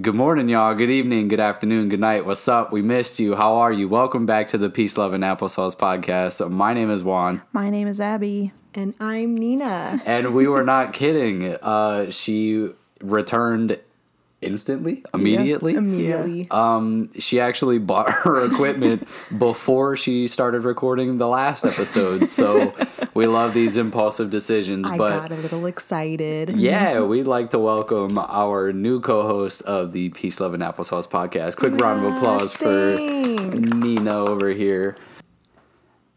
Good morning, y'all. Good evening, good afternoon, good night. What's up? We missed you. How are you? Welcome back to the Peace, Love, and Applesauce podcast. My name is Juan, My name is Abby. And I'm Nina. and we were not kidding. Uh, she returned instantly, immediately. Immediately. Um, she actually bought her equipment before she started recording the last episode. So we love these impulsive decisions. I but got a little excited. Yeah, we'd like to welcome our new co-host of the Peace, Love, and Applesauce podcast. Quick round of applause for thanks. Nina over here.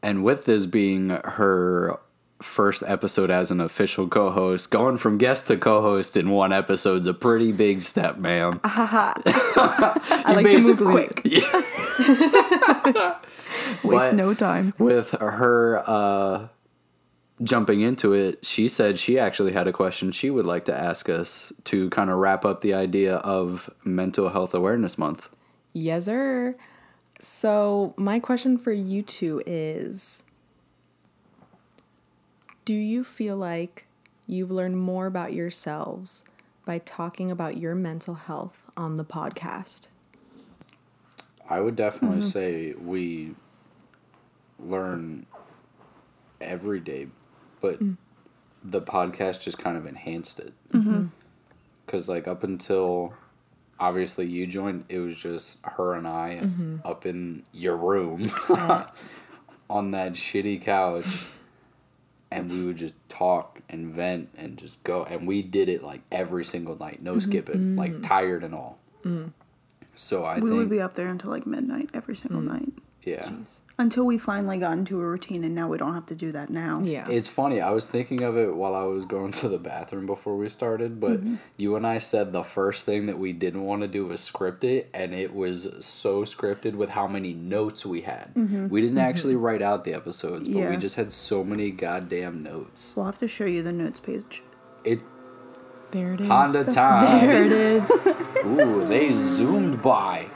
And with this being her first episode as an official co-host, going from guest to co-host in one episode's a pretty big step, ma'am. I like to move quick. Waste no time. with her uh, jumping into it, she said she actually had a question she would like to ask us to kind of wrap up the idea of Mental Health Awareness Month. Yes, sir. So, my question for you two is Do you feel like you've learned more about yourselves by talking about your mental health on the podcast? I would definitely mm-hmm. say we learn every day, but mm. the podcast just kind of enhanced it. Mm-hmm. Mm-hmm. Because, like, up until obviously you joined, it was just her and I up in your room on that shitty couch. And we would just talk and vent and just go. And we did it like every single night, no mm-hmm. skipping, mm. like tired and all. Mm. So I we think, would be up there until like midnight every single mm. night. yeah. Until we finally got into a routine and now we don't have to do that now. Yeah. It's funny. I was thinking of it while I was going to the bathroom before we started, but mm-hmm. you and I said the first thing that we didn't want to do was script it, and it was so scripted with how many notes we had. Mm-hmm. We didn't mm-hmm. actually write out the episodes, but we just had so many goddamn notes. We'll have to show you the notes page. It there it is. Honda time. There it is. Ooh, they zoomed by.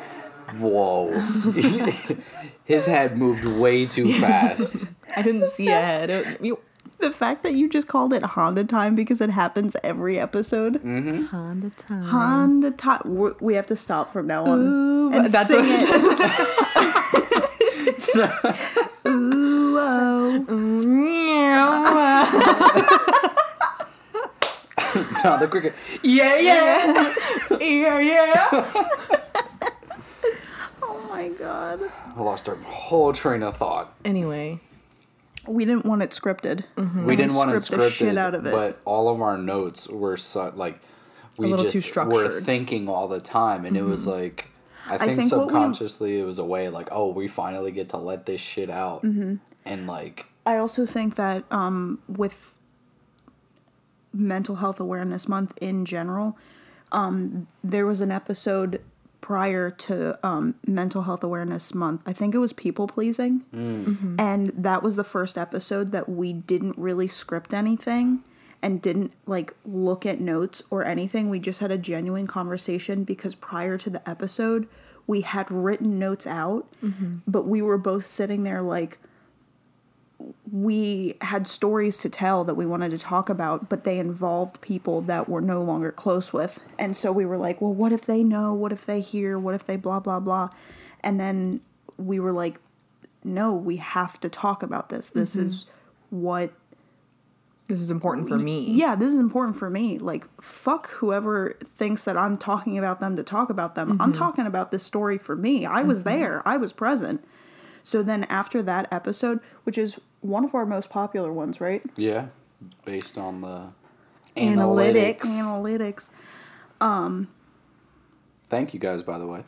Whoa. His head moved way too fast. I didn't see ahead. It, you, The fact that you just called it Honda time because it happens every episode. Mm-hmm. Honda time. Honda time. We're- We have to stop from now on. Ooh, and that's sing what- it. Ooh, oh. no, the cricket. Yeah, yeah. yeah, yeah. My god. I lost our whole train of thought. Anyway, We didn't want it scripted. We didn't want it script the scripted, shit out of it. but all of our notes were so, like we little just too were structured. Mm-hmm. thinking all the time, and it was like I think, think what we- subconsciously it was a way like oh we finally get to let this shit out, Mm-hmm. and like I also think that um, with Mental Health Awareness Month in general, um, there was an episode prior to um, Mental Health Awareness Month. I think it was people pleasing. Mm. Mm-hmm. And that was the first episode that we didn't really script anything and didn't like look at notes or anything. We just had a genuine conversation because prior to the episode, we had written notes out, mm-hmm. but we were both sitting there like, we had stories to tell that we wanted to talk about, but they involved people that we're no longer close with. And so we were like, well, what if they know? What if they hear? What if they blah, blah, blah? And then we were like, no, we have to talk about this. This mm-hmm. is what, this is important for me. yeah, this is important for me. Like, fuck whoever thinks that I'm talking about them to talk about them. I'm mm-hmm. talking about this story for me. I was mm-hmm. there, I was present. So then after that episode, which is one of our most popular ones, right? yeah, based on the Analytics. Analytics. Um Thank you guys, by the way.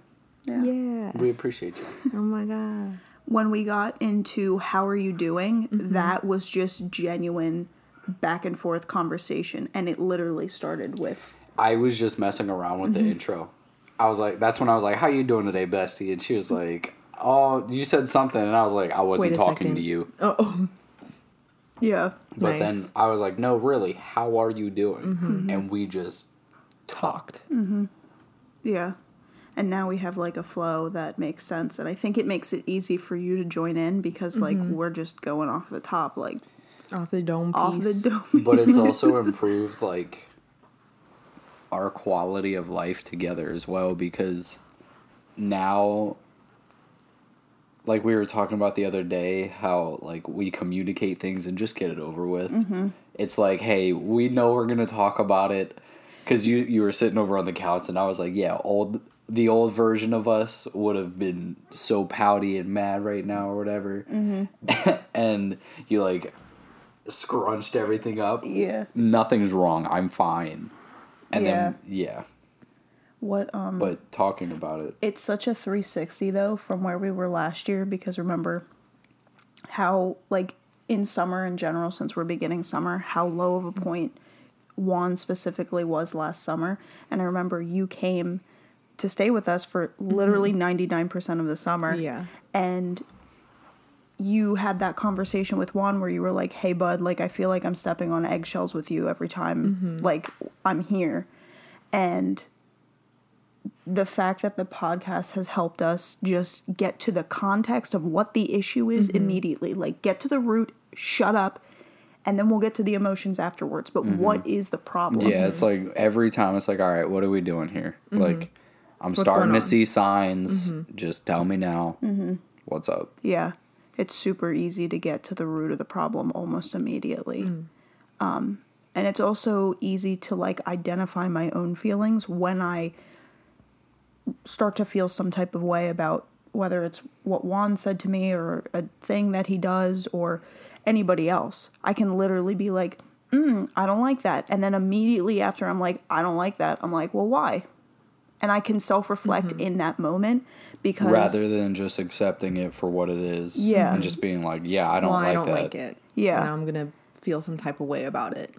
Yeah. Yeah. We appreciate you. Oh my god. When we got into how are you doing, that was just genuine back and forth conversation. And it literally started with, I was just messing around with Mm-hmm. the intro. I was like, that's when I was like, "How are you doing today, bestie?" And she was like, "Oh, you said something," and I was like, "I wasn't talking second. to you." Oh, oh. yeah. But then I was like, no, really, how are you doing? Mm-hmm. mm-hmm. And we just talked. Mm-hmm. Yeah. And now we have like a flow that makes sense. And I think it makes it easy for you to join in because like mm-hmm. we're just going off the top, like Off the dome piece. off the dome. but it's also improved like our quality of life together as well because now like we were talking about the other day how like we communicate things and just get it over with. Mm-hmm. It's like hey we know we're gonna talk about it. Because you you were sitting over on the couch and i was like yeah old the old version of us would have been so pouty and mad right now or whatever. Mm-hmm. And you like scrunched everything up. Yeah. nothing's wrong. I'm fine. And Yeah. then yeah What um but talking about it. it's such a 360 though from where we were last year because remember how like in summer in general since we're beginning summer how low of a point Juan specifically was last summer. And I remember you came to stay with us for literally 99% of the summer. Yeah. and you had that conversation with Juan where you were like, "Hey, bud, like I feel like I'm stepping on eggshells with you every time, like I'm here," and the fact that the podcast has helped us just get to the context of what the issue is mm-hmm. immediately, like get to the root, shut up, and then we'll get to the emotions afterwards. But mm-hmm. what is the problem? Yeah, it's like every time it's like, all right, what are we doing here? Mm-hmm. Like, I'm What's starting to see signs. Just tell me now. What's up? Yeah, it's super easy to get to the root of the problem almost immediately. Mm. Um, and it's also easy to like identify my own feelings when I start to feel some type of way about whether it's what Juan said to me or a thing that he does or anybody else. I can literally be like, mm, I don't like that. And then immediately after I'm like, I don't like that, I'm like, well, why? And I can self reflect in that moment because. Rather than just accepting it for what it is. Yeah. And just being like, yeah, I don't well, like I don't that. like it. Yeah. And I'm gonna feel some type of way about it.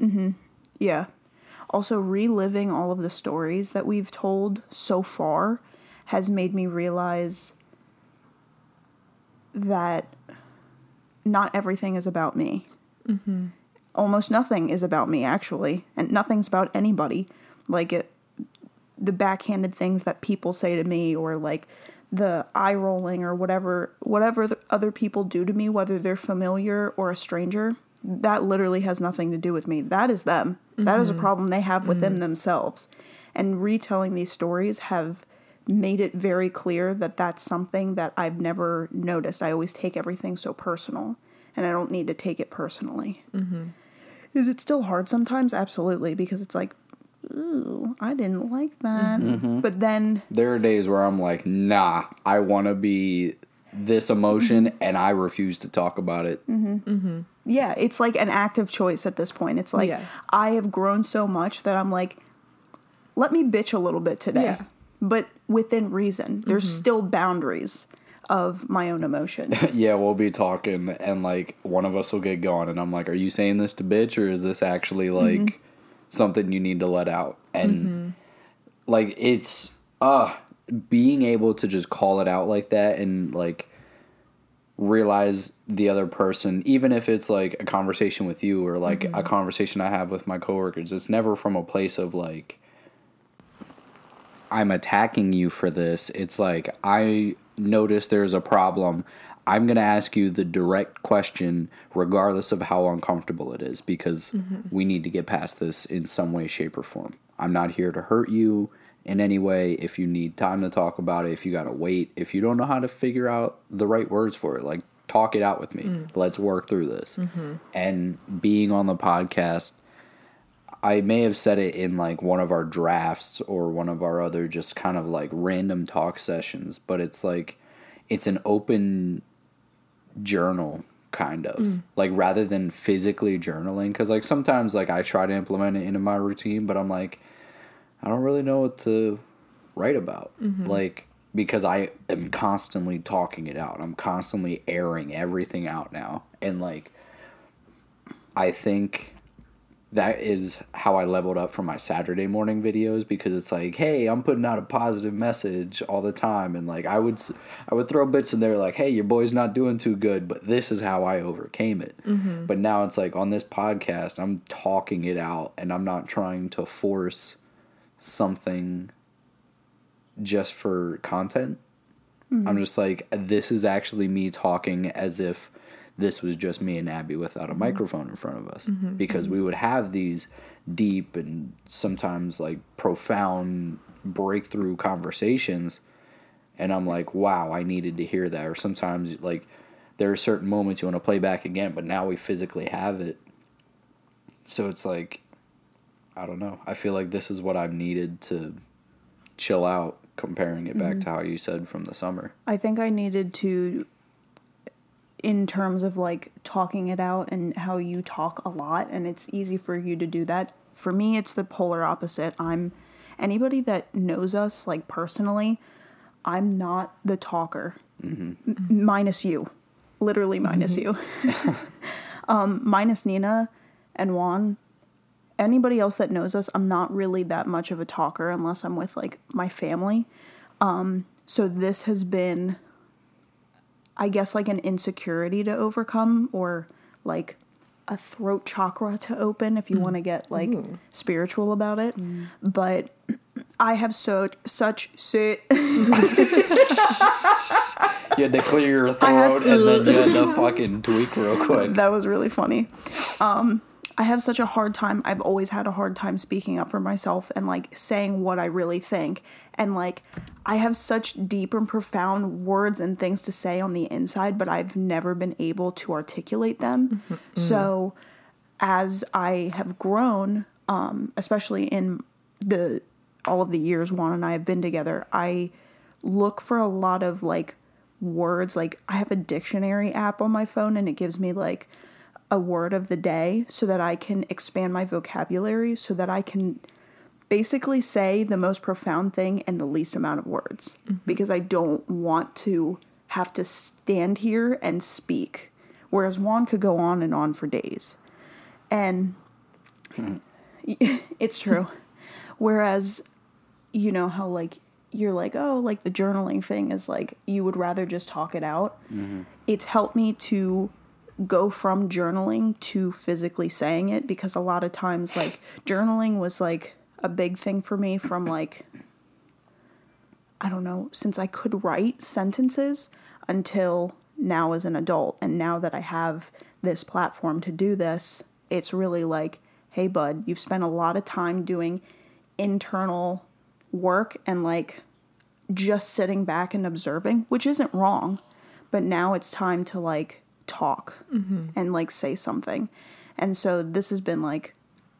Yeah. Also, reliving all of the stories that we've told so far has made me realize that not everything is about me. Mm-hmm. Almost nothing is about me, actually, and nothing's about anybody. Like it, the backhanded things that people say to me, or like the eye rolling, or whatever, whatever the other people do to me, whether they're familiar or a stranger. That literally has nothing to do with me. That is them. That is a mm-hmm. problem they have within mm-hmm. themselves. And retelling these stories have made it very clear that that's something that I've never noticed. I always take everything so personal, and I don't need to take it personally. Mm-hmm. Is it still hard sometimes? Absolutely, because it's like, ooh, I didn't like that. But then, There are days where I'm like, nah, I want to be this emotion and I refuse to talk about it. Yeah, it's like an active choice at this point. It's like, Yeah. I have grown so much that I'm like, let me bitch a little bit today. Yeah. But within reason, there's mm-hmm. still boundaries of my own emotion. Yeah, we'll be talking and like one of us will get going and I'm like, Are you saying this to bitch or is this actually mm-hmm. like something you need to let out? And mm-hmm. like it's uh being able to just call it out like that and like realize the other person even if it's like a conversation with you or like a mm-hmm. conversation I have with my coworkers it's never from a place of like I'm attacking you for this. It's like I notice there's a problem. I'm going to ask you the direct question regardless of how uncomfortable it is because mm-hmm. we need to get past this in some way shape or form. I'm not here to hurt you in any way. If you need time to talk about it, if you got to wait, if you don't know how to figure out the right words for it, like talk it out with me. Mm. Let's work through this. Mm-hmm. And being on the podcast I may have said it in like one of our drafts or one of our other just kind of like random talk sessions, but it's like it's an open journal kind of mm. like rather than physically journaling because like sometimes like I try to implement it into my routine, but I'm like I don't really know what to write about. Mm-hmm. Like because I am constantly talking it out. I'm constantly airing everything out now, and like I think that is how I leveled up from my Saturday morning videos because it's like, hey, I'm putting out a positive message all the time, and like I would, I would throw bits in there like, hey, your boy's not doing too good, but this is how I overcame it. Mm-hmm. But now it's like on this podcast, I'm talking it out, and I'm not trying to force something just for content. Mm-hmm. I'm just like, this is actually me talking as if this was just me and Abby without a mm-hmm. microphone in front of us mm-hmm. because we would have these deep and sometimes like profound breakthrough conversations and I'm like, wow, I needed to hear that. Or sometimes like there are certain moments you want to play back again, but now we physically have it. So it's like, I don't know. I feel like this is what I've needed to chill out, comparing it back mm-hmm. to how you said from the summer. I think I needed to, in terms of like talking it out and how you talk a lot, and it's easy for you to do that. For me, it's the polar opposite. I'm anybody that knows us like personally, I'm not the talker, mm-hmm. M- minus you, literally minus mm-hmm. you, um, minus Nina and Juan. Anybody else that knows us, I'm not really that much of a talker unless I'm with like my family. Um, so this has been I guess like an insecurity to overcome or like a throat chakra to open if you want to get like spiritual about it. But I have so such sit You had to clear your throat to- and then you had to fucking tweak real quick. that was really funny. Um I have such a hard time. I've always had a hard time speaking up for myself and like saying what I really think. And like I have such deep and profound words and things to say on the inside, but I've never been able to articulate them. So as I have grown, um, especially in the all of the years Juan and I have been together, I look for a lot of like words. Like I have a dictionary app on my phone and it gives me like a word of the day so that I can expand my vocabulary so that I can basically say the most profound thing in the least amount of words mm-hmm. because I don't want to have to stand here and speak. Whereas Juan could go on and on for days. And it's true. Whereas, you know how like you're like, oh, like the journaling thing is like you would rather just talk it out. Mm-hmm. It's helped me to go from journaling to physically saying it because a lot of times like journaling was like a big thing for me from like I don't know, since I could write sentences until now as an adult. And now that I have this platform to do this, it's really like, hey, bud, you've spent a lot of time doing internal work and like just sitting back and observing, which isn't wrong. But now it's time to like talk and like say something. And so this has been like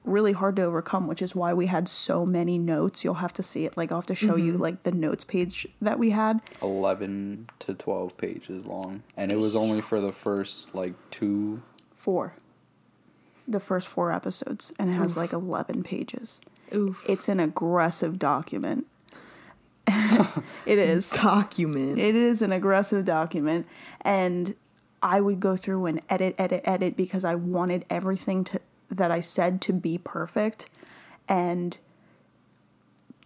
really hard to overcome, which is why we had so many notes. You'll have to see it. Like I'll have to show you mm-hmm. like the notes page that we had. 11 to 12 pages long. And it was only for the first like two. Four. The first four episodes, and it has like 11 pages. Oof. It's an aggressive document. it is. Document. It is an aggressive document. And I would go through and edit, edit, edit because I wanted everything to that I said to be perfect. And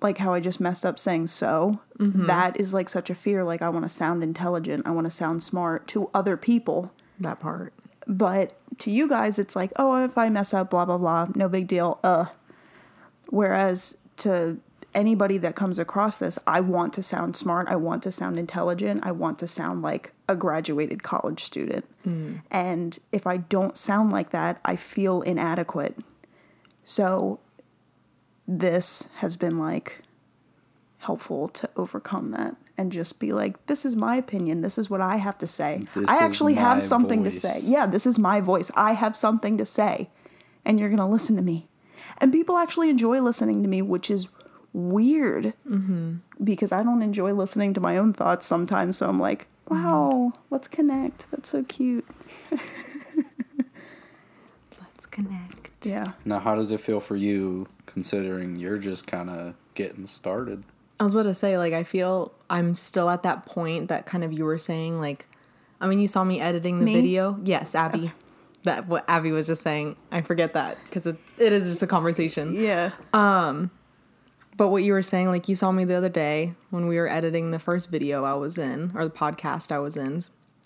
like how I just messed up saying so, that is like such a fear. Like I want to sound intelligent, I want to sound smart to other people. that part. But to you guys, it's like, oh, if I mess up, blah, blah, blah, no big deal. Uh. Whereas to anybody that comes across this, I want to sound smart. I want to sound intelligent. I want to sound like a graduated college student. And if I don't sound like that, I feel inadequate. So this has been like helpful to overcome that and just be like, this is my opinion. This is what I have to say. This I actually have something to say. Yeah, this is my voice. I have something to say. And you're going to listen to me. And people actually enjoy listening to me, which is weird mm-hmm. because I don't enjoy listening to my own thoughts sometimes. So I'm like, mm-hmm. wow, let's connect. That's so cute. Let's connect. Yeah. Now, how does it feel for you considering you're just kind of getting started? I was about to say, like, I feel I'm still at that point that kind of you were saying, like, I mean, you saw me editing the Me? video. Yes, Abby. That what Abby was just saying. I forget that because it, it is just a conversation. Yeah. Um, But what you were saying, like, you saw me the other day when we were editing the first video I was in, or the podcast I was in.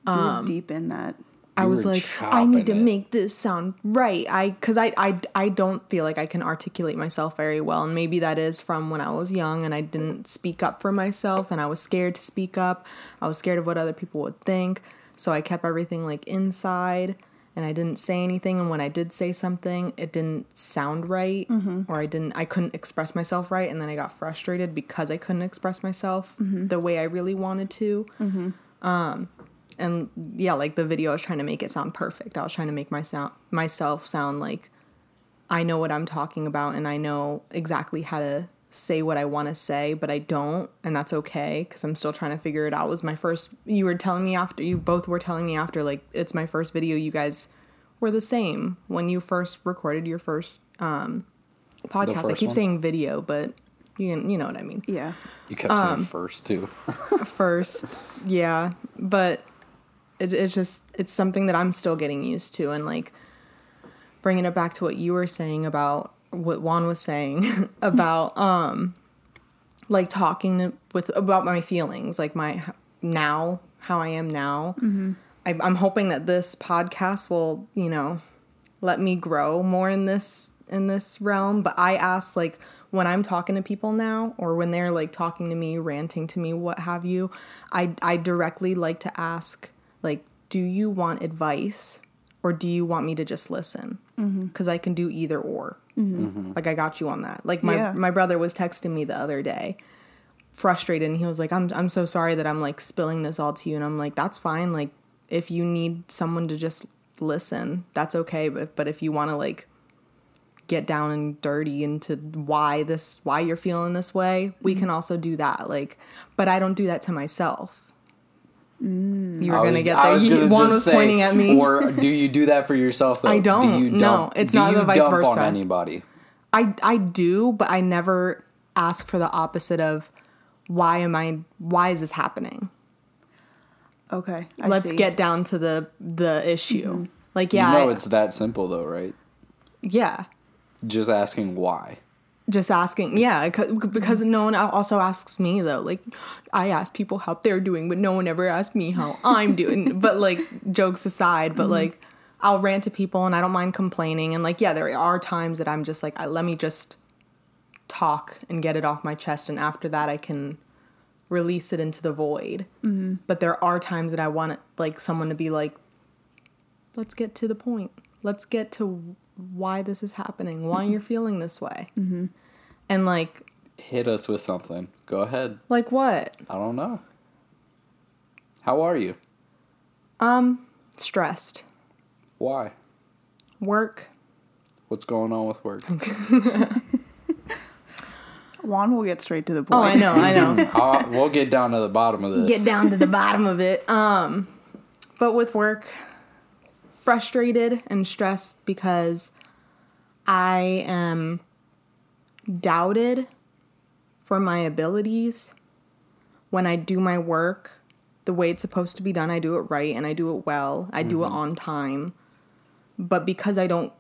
You're um, deep in that. I You was like, I need to it. make this sound right. I because I, I I don't feel like I can articulate myself very well, and maybe that is from when I was young and I didn't speak up for myself, and I was scared to speak up. I was scared of what other people would think. So I kept everything like inside and I didn't say anything and when I did say something, it didn't sound right mm-hmm. or I didn't I couldn't express myself right and then I got frustrated because I couldn't express myself mm-hmm. the way I really wanted to. Mm-hmm. Um and yeah, like the video I was trying to make it sound perfect. I was trying to make my sound myself sound like I know what I'm talking about and I know exactly how to say what I want to say, but I don't, and that's okay because I'm still trying to figure it out. It was my first. You were telling me after you both were telling me after like it's my first video. You guys were the same when you first recorded your first um, podcast. I keep one? saying video, but you you know what I mean. Yeah. You kept Um, saying first too. First, yeah, but it, it's just it's something that I'm still getting used to, and like bringing it back to what you were saying about what Juan was saying about um like talking with about my feelings like my now how I am now. I, I'm hoping that this podcast will you know let me grow more in this in this realm. But I ask like when I'm talking to people now or when they're like talking to me ranting to me what have you I I directly like to ask like do you want advice or do you want me to just listen mm-hmm. because I can do either or. Mm-hmm. Mm-hmm. Like I got you on that. Like my Yeah. my brother was texting me the other day, frustrated, and he was like, "I'm I'm so sorry that I'm like spilling this all to you," and I'm like, "That's fine. Like if you need someone to just listen, that's okay. But but if you want to like get down and dirty into why this why you're feeling this way, we can also do that. Like, but I don't do that to myself." Mm. You were gonna was- get there. was You- gonna One was say, pointing at me. Or do you do that for yourself? Though? I don't. Do you No, it's do not you the vice dump versa. on anybody? I I do, but I never ask for the opposite of why am I why is this happening? Okay. I Let's see. get down to the the issue. Mm-hmm. Like yeah, you know I- it's that simple though, right? yeah. Just asking why. Just asking, yeah, because mm-hmm. no one also asks me though. Like, I ask people how they're doing, but no one ever asks me how I'm doing. but like, jokes aside, but mm-hmm. like, I'll rant to people and I don't mind complaining. And like, yeah, there are times that I'm just like, I, let me just talk and get it off my chest, and after that, I can release it into the void. Mm-hmm. But there are times that I want like someone to be like, let's get to the point. Let's get to why this is happening, why you're feeling this way. Mm-hmm. And like, Hit us with something. Go ahead. like what? I don't know. How are you? Um, stressed. Why? Work. What's going on with work? Juan will get straight to the point. Oh, I know, I know. Uh, we'll get down to the bottom of this. Get down to the bottom of it. Um, but with work, frustrated and stressed because I am doubted for my abilities when I do my work the way it's supposed to be done. I do it right and I do it well. I do it on time. But because I don't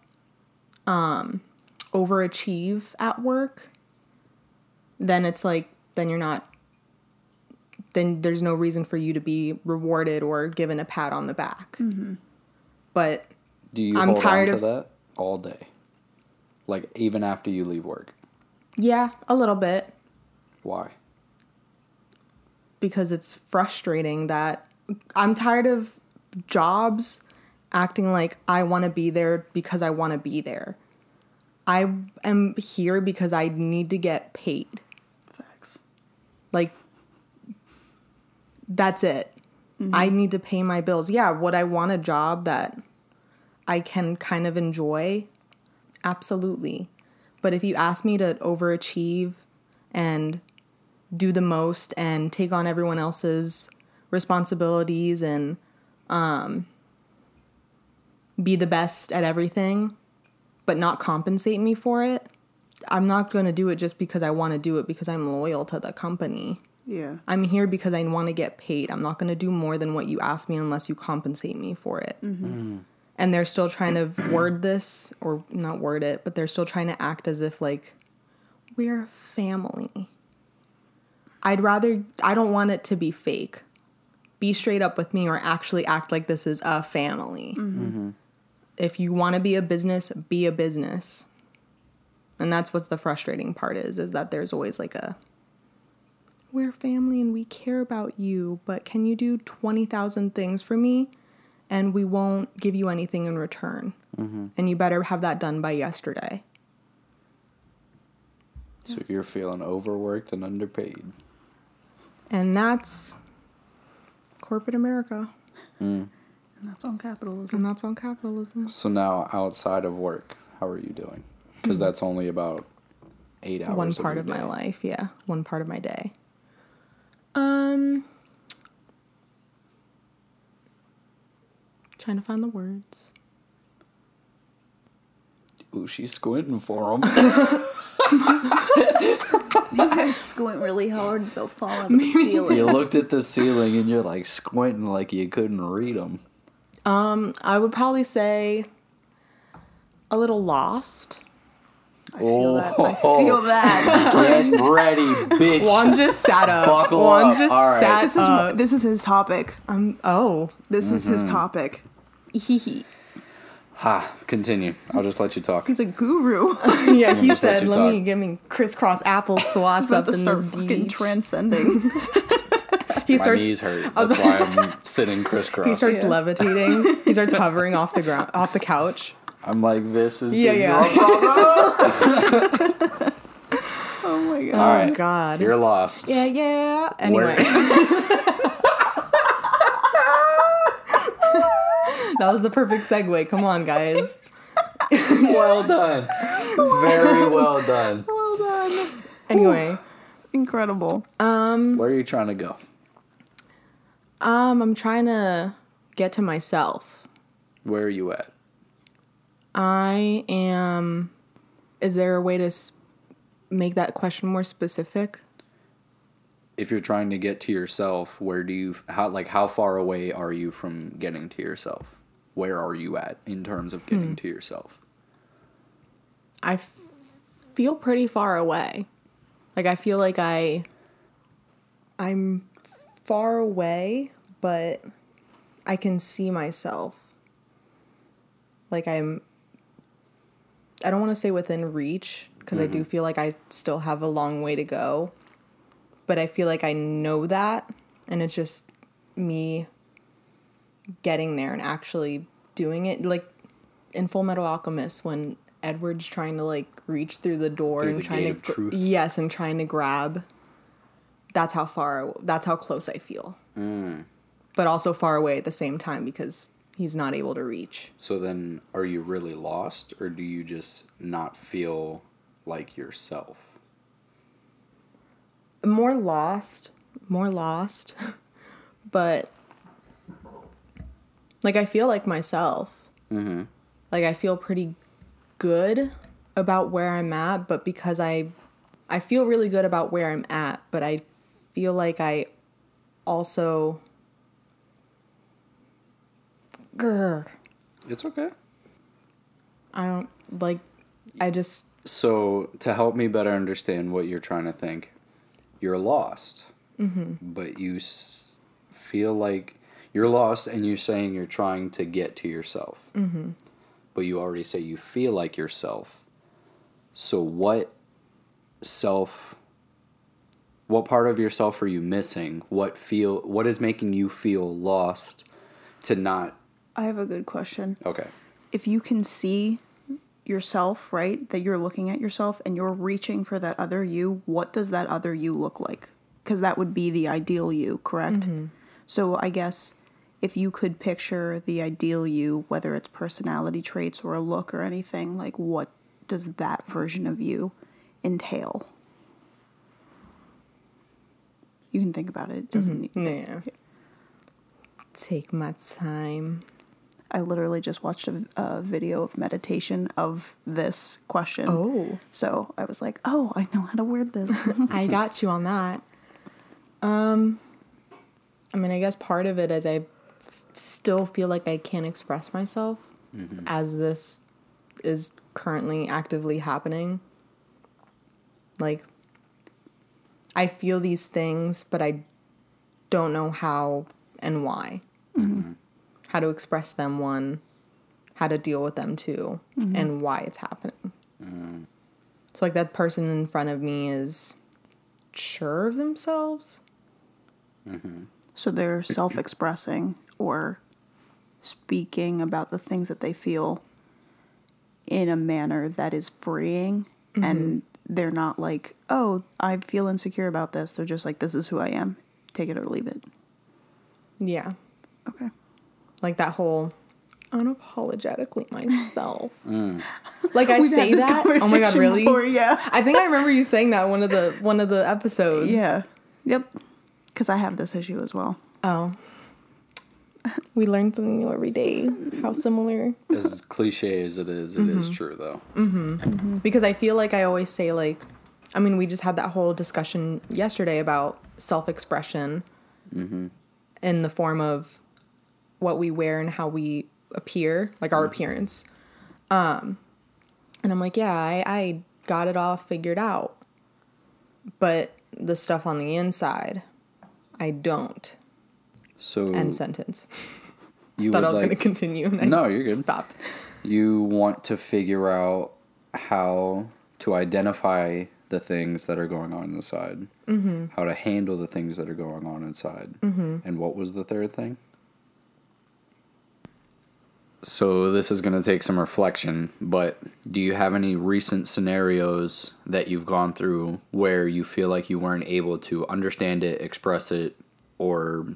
um, overachieve at work, then it's like then you're not then there's no reason for you to be rewarded or given a pat on the back. But Do you I'm hold tired on of- that all day? Like even after you leave work? Yeah, a little bit Why? because it's frustrating that I'm tired of jobs acting like I want to be there because I want to be there. I am here because I need to get paid. Facts. Like that's it. Mm-hmm. I need to pay my bills. Yeah, would I want a job that I can kind of enjoy? Absolutely. But if you ask me to overachieve and do the most and take on everyone else's responsibilities and um, be the best at everything, but not compensate me for it, I'm not going to do it just because I want to do it because I'm loyal to the company. Yeah. I'm here because I want to get paid. I'm not going to do more than what you ask me unless you compensate me for it. And they're still trying to word this, or not word it, but they're still trying to act as if, like, we're family. I'd rather, I don't want it to be fake. Be straight up with me or actually act like this is a family. Mm-hmm. Mm-hmm. If you want to be a business, be a business. And that's what's the frustrating part is, is that there's always like a we're family and we care about you, but can you do 20,000 things for me? And we won't give you anything in return. Mm-hmm. And you better have that done by yesterday. So you're feeling overworked and underpaid. And that's corporate America. Mm. And that's on capitalism. And that's on capitalism. So now, outside of work, how are you doing? Because hmm. that's only about eight hours. one of part your of my life yeah one part of my day um trying to find the words Ooh, she's squinting for him. You guys squint really hard, they'll fall out of the ceiling. you looked at the ceiling and you're like squinting like you couldn't read them. um i would probably say a little lost I feel that. I Oh. feel that. Get ready, bitch. Juan just sat up Buckle Juan up. just All right. sat This is up this is his topic. um oh This is his topic. He, he. Ha, continue. I'll just let you talk. He's a guru. yeah he just let said let me give me crisscross applesauce about up to in start this fucking beach. transcending. he My starts knees hurt. That's why I'm sitting crisscross. he starts Yeah. levitating he starts hovering off the ground off the couch I'm like, this is Yeah, the yeah. oh my god. All right. God. You're lost. Yeah, yeah. Where- Anyway. That was the perfect segue. Come on, guys. well done. Very well done. Well done. Anyway, Incredible. Where are you trying to go? um, I'm trying to get to myself. Where are you at? I am. Is there a way to s- make that question more specific? If you're trying to get to yourself, where do you how like how far away are you from getting to yourself? Where are you at in terms of getting hmm. to yourself? I f- feel pretty far away. Like I feel like I I'm far away, but I can see myself. Like I'm I don't want to say within reach because I do mm-hmm. feel like I still have a long way to go. But I feel like I know that and it's just me getting there and actually doing it like in Fullmetal Alchemist when Edward's trying to like reach through the door Through and the trying gate to of gr- truth. yes and trying to grab that's how far that's how close I feel. Mm. But also far away at the same time because he's not able to reach. So then are you really lost or do you just not feel like yourself? More lost, more lost. but like I feel like myself. Mhm. Like I feel pretty good about where I'm at, but because I I feel really good about where I'm at, but I feel like I also Grr. It's okay. I don't like I just So, to help me better understand what you're trying to think, you're lost, but you s- feel like you're lost, and you're saying you're trying to get to yourself. Mm-hmm. But you already say you feel like yourself. So, what self? What part of yourself are you missing? What feel? What is making you feel lost? To not I have a good question. okay. If you can see yourself, right, that you're looking at yourself and you're reaching for that other you, what does that other you look like? Because that would be the ideal you, correct? Mm-hmm. So I guess if you could picture the ideal you, whether it's personality traits or a look or anything, like what does that version of you entail? You can think about it. It doesn't need yeah. Take my time. I literally just watched a, a video of meditation of this question. Oh. So I was like, oh, I know how to word this. I got you on that. Um, I mean, I guess part of it is I still feel like I can't express myself mm-hmm. as this is currently actively happening. Like, I feel these things, but I don't know how and why. Mm-hmm. How to express them, one, how to deal with them, 2 mm-hmm. and why it's happening. So, like, that person in front of me is sure of themselves. So they're self expressing or speaking about the things that they feel in a manner that is freeing. Mm-hmm. And they're not like, oh, I feel insecure about this. They're just like, this is who I am. Take it or leave it. Yeah. Okay. Like that whole unapologetically myself. Mm. Like I We've had say that. Oh my god, conversation really? before, yeah. I think I remember you saying that one of the one of the episodes. Yeah. Yep. Because I have this issue as well. Oh. We learn something new every day. How similar. As cliche as it is, it is mm-hmm. true though. Mm-hmm. Mm-hmm. Because I feel like I always say like I mean, we just had that whole discussion yesterday about self-expression in the form of what we wear and how we appear, like our appearance. Um and I'm like, yeah, I, I got it all figured out. But the stuff on the inside, I don't. So End sentence. you Thought I was like, going to continue. and I No, you're good. Stopped. you want to figure out how to identify the things that are going on inside, mm-hmm. how to handle the things that are going on inside, mm-hmm. and what was the third thing? So this is going to take some reflection, but do you have any recent scenarios that you've gone through where you feel like you weren't able to understand it, express it, or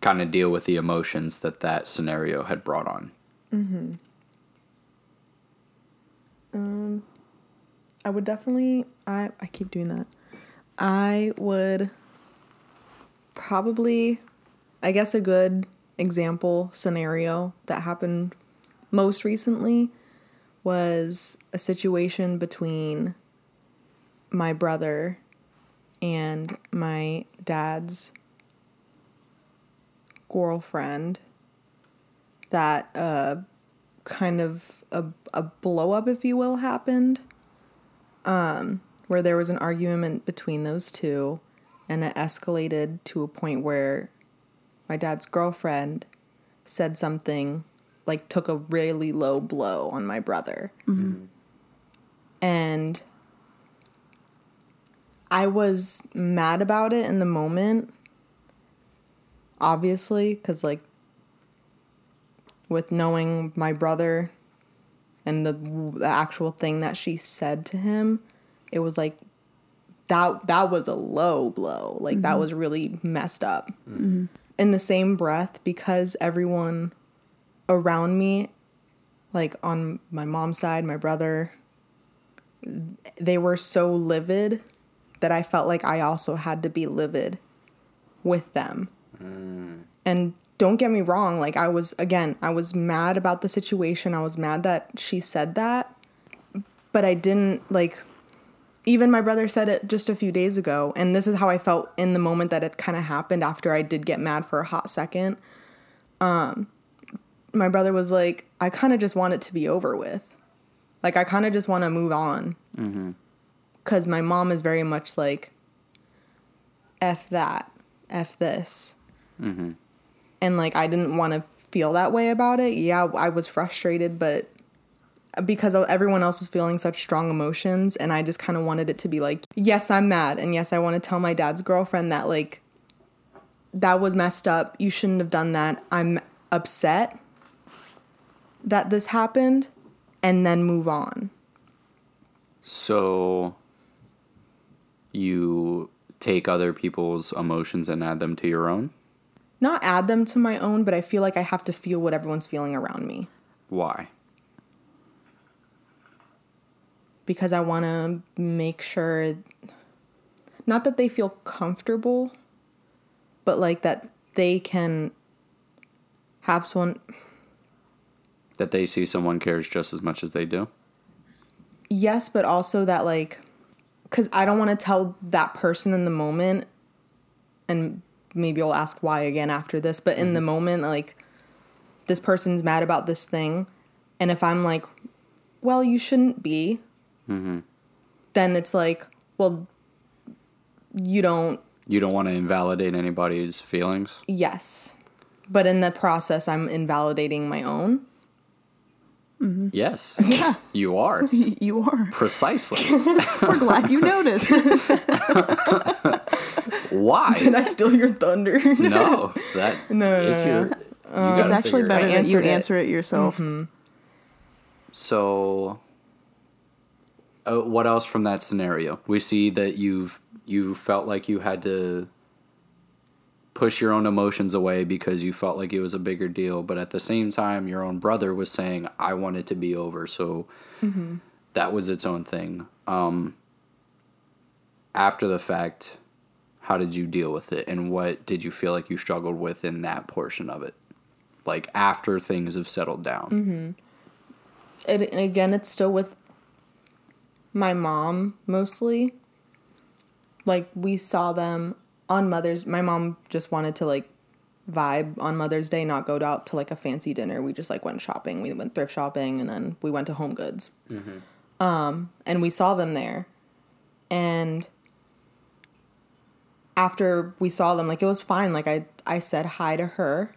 kind of deal with the emotions that that scenario had brought on? Hmm. Um. I would definitely I I keep doing that. I would probably I guess a good example scenario that happened most recently was a situation between my brother and my dad's girlfriend that uh kind of a, a blow up if you will happened where there was an argument between those two and it escalated to a point where my dad's girlfriend said something like took a really low blow on my brother. And I was mad about it in the moment obviously cuz like with knowing my brother and the, the actual thing that she said to him it was like that that was a low blow. Like that mm-hmm. was really messed up. Mm-hmm. In the same breath because everyone around me like on my mom's side my brother they were so livid that i felt like i also had to be livid with them and don't get me wrong like i was again i was mad about the situation. I was mad that she said that. But i didn't like even my brother said it just a few days ago. And this is how i felt in the moment that it kind of happened after i did get mad for a hot second. Um my brother was like i kind of just want it to be over with. Like i kind of just want to move on. Because my mom is very much like f that. F this Mm-hmm. and like i didn't want to feel that way about it. Yeah i was frustrated but because everyone else was feeling such strong emotions and I just kind of wanted it to be like yes I'm mad and yes I want to tell my dad's girlfriend that like that was messed up. You shouldn't have done that. I'm upset that this happened and then move on. So you take other people's emotions and add them to your own? Not add them to my own but I feel like I have to feel what everyone's feeling around me Why? because I want to make sure not that they feel comfortable but like that they can have someone That they see someone cares just as much as they do? yes but also that like cuz I don't want to tell that person in the moment and maybe I'll ask why again after this but in the mm-hmm. moment like this person's mad about this thing and if I'm like well you shouldn't be mm-hmm. then it's like well you don't You don't want to invalidate anybody's feelings? Yes. But in the process, I'm invalidating my own. Mm-hmm. Yes. Yeah. You are. You are. Precisely. We're glad you noticed. Why? Did I steal your thunder? No. That No, no, it's no. your you uh, it's gotta actually figure it better out. that you answered it. answer it yourself. Mm-hmm. So, uh, what else from that scenario? We see that you've you felt like you had to push your own emotions away because you felt like it was a bigger deal, but at the same time, your own brother was saying, "I want it to be over." So that was its own thing. Um, after the fact, how did you deal with it, and what did you feel like you struggled with in that portion of it? Like after things have settled down. it, again, it's still with my mom mostly. Like we saw them on Mother's. My mom just wanted to like vibe on Mother's Day, not go out to like a fancy dinner. We just like went shopping. We went thrift shopping, and then we went to Home Goods. Um, and we saw them there, and after we saw them, like it was fine. Like I, I said hi to her,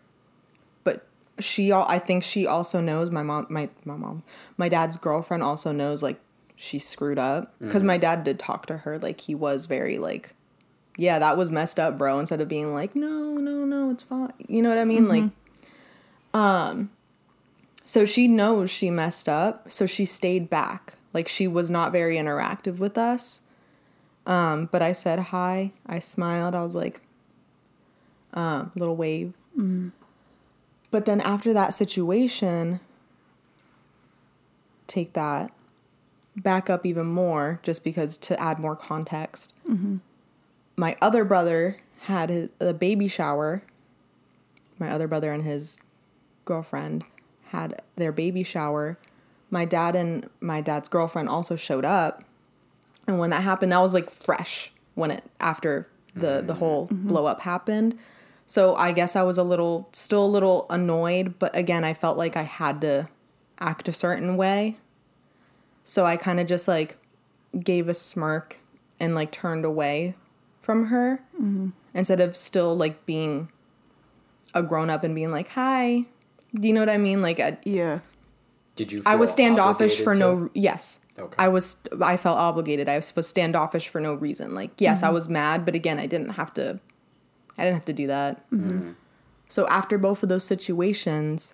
but she al- I think she also knows my mom my my mom my dad's girlfriend also knows like she screwed up because my dad did talk to her like he was very like yeah that was messed up bro instead of being like no no no it's fine. You know what I mean? Like um so she knows she messed up so she stayed back. Like she was not very interactive with us. Um but I said hi I smiled I was like um little wave. But then after that situation, take that back up even more, just because to add more context. My other brother had his, a baby shower. My other brother and his girlfriend had their baby shower. My dad and my dad's girlfriend also showed up. And when that happened, that was like fresh when it after the mm-hmm. the whole mm-hmm. blow up happened. So I guess I was a little still a little annoyed, but again, I felt like I had to act a certain way. So I kind of just like gave a smirk and like turned away from her mm-hmm. instead of still like being a grown up and being like, "Hi." Do you know what I mean? Like I, Yeah. Did you? I was standoffish for to? no yes. Okay. I was I felt obligated. I was standoffish for no reason. Like yes, I mm-hmm. was mad, but again, I didn't have to I didn't have to do that. Mm-hmm. Mm. So after both of those situations,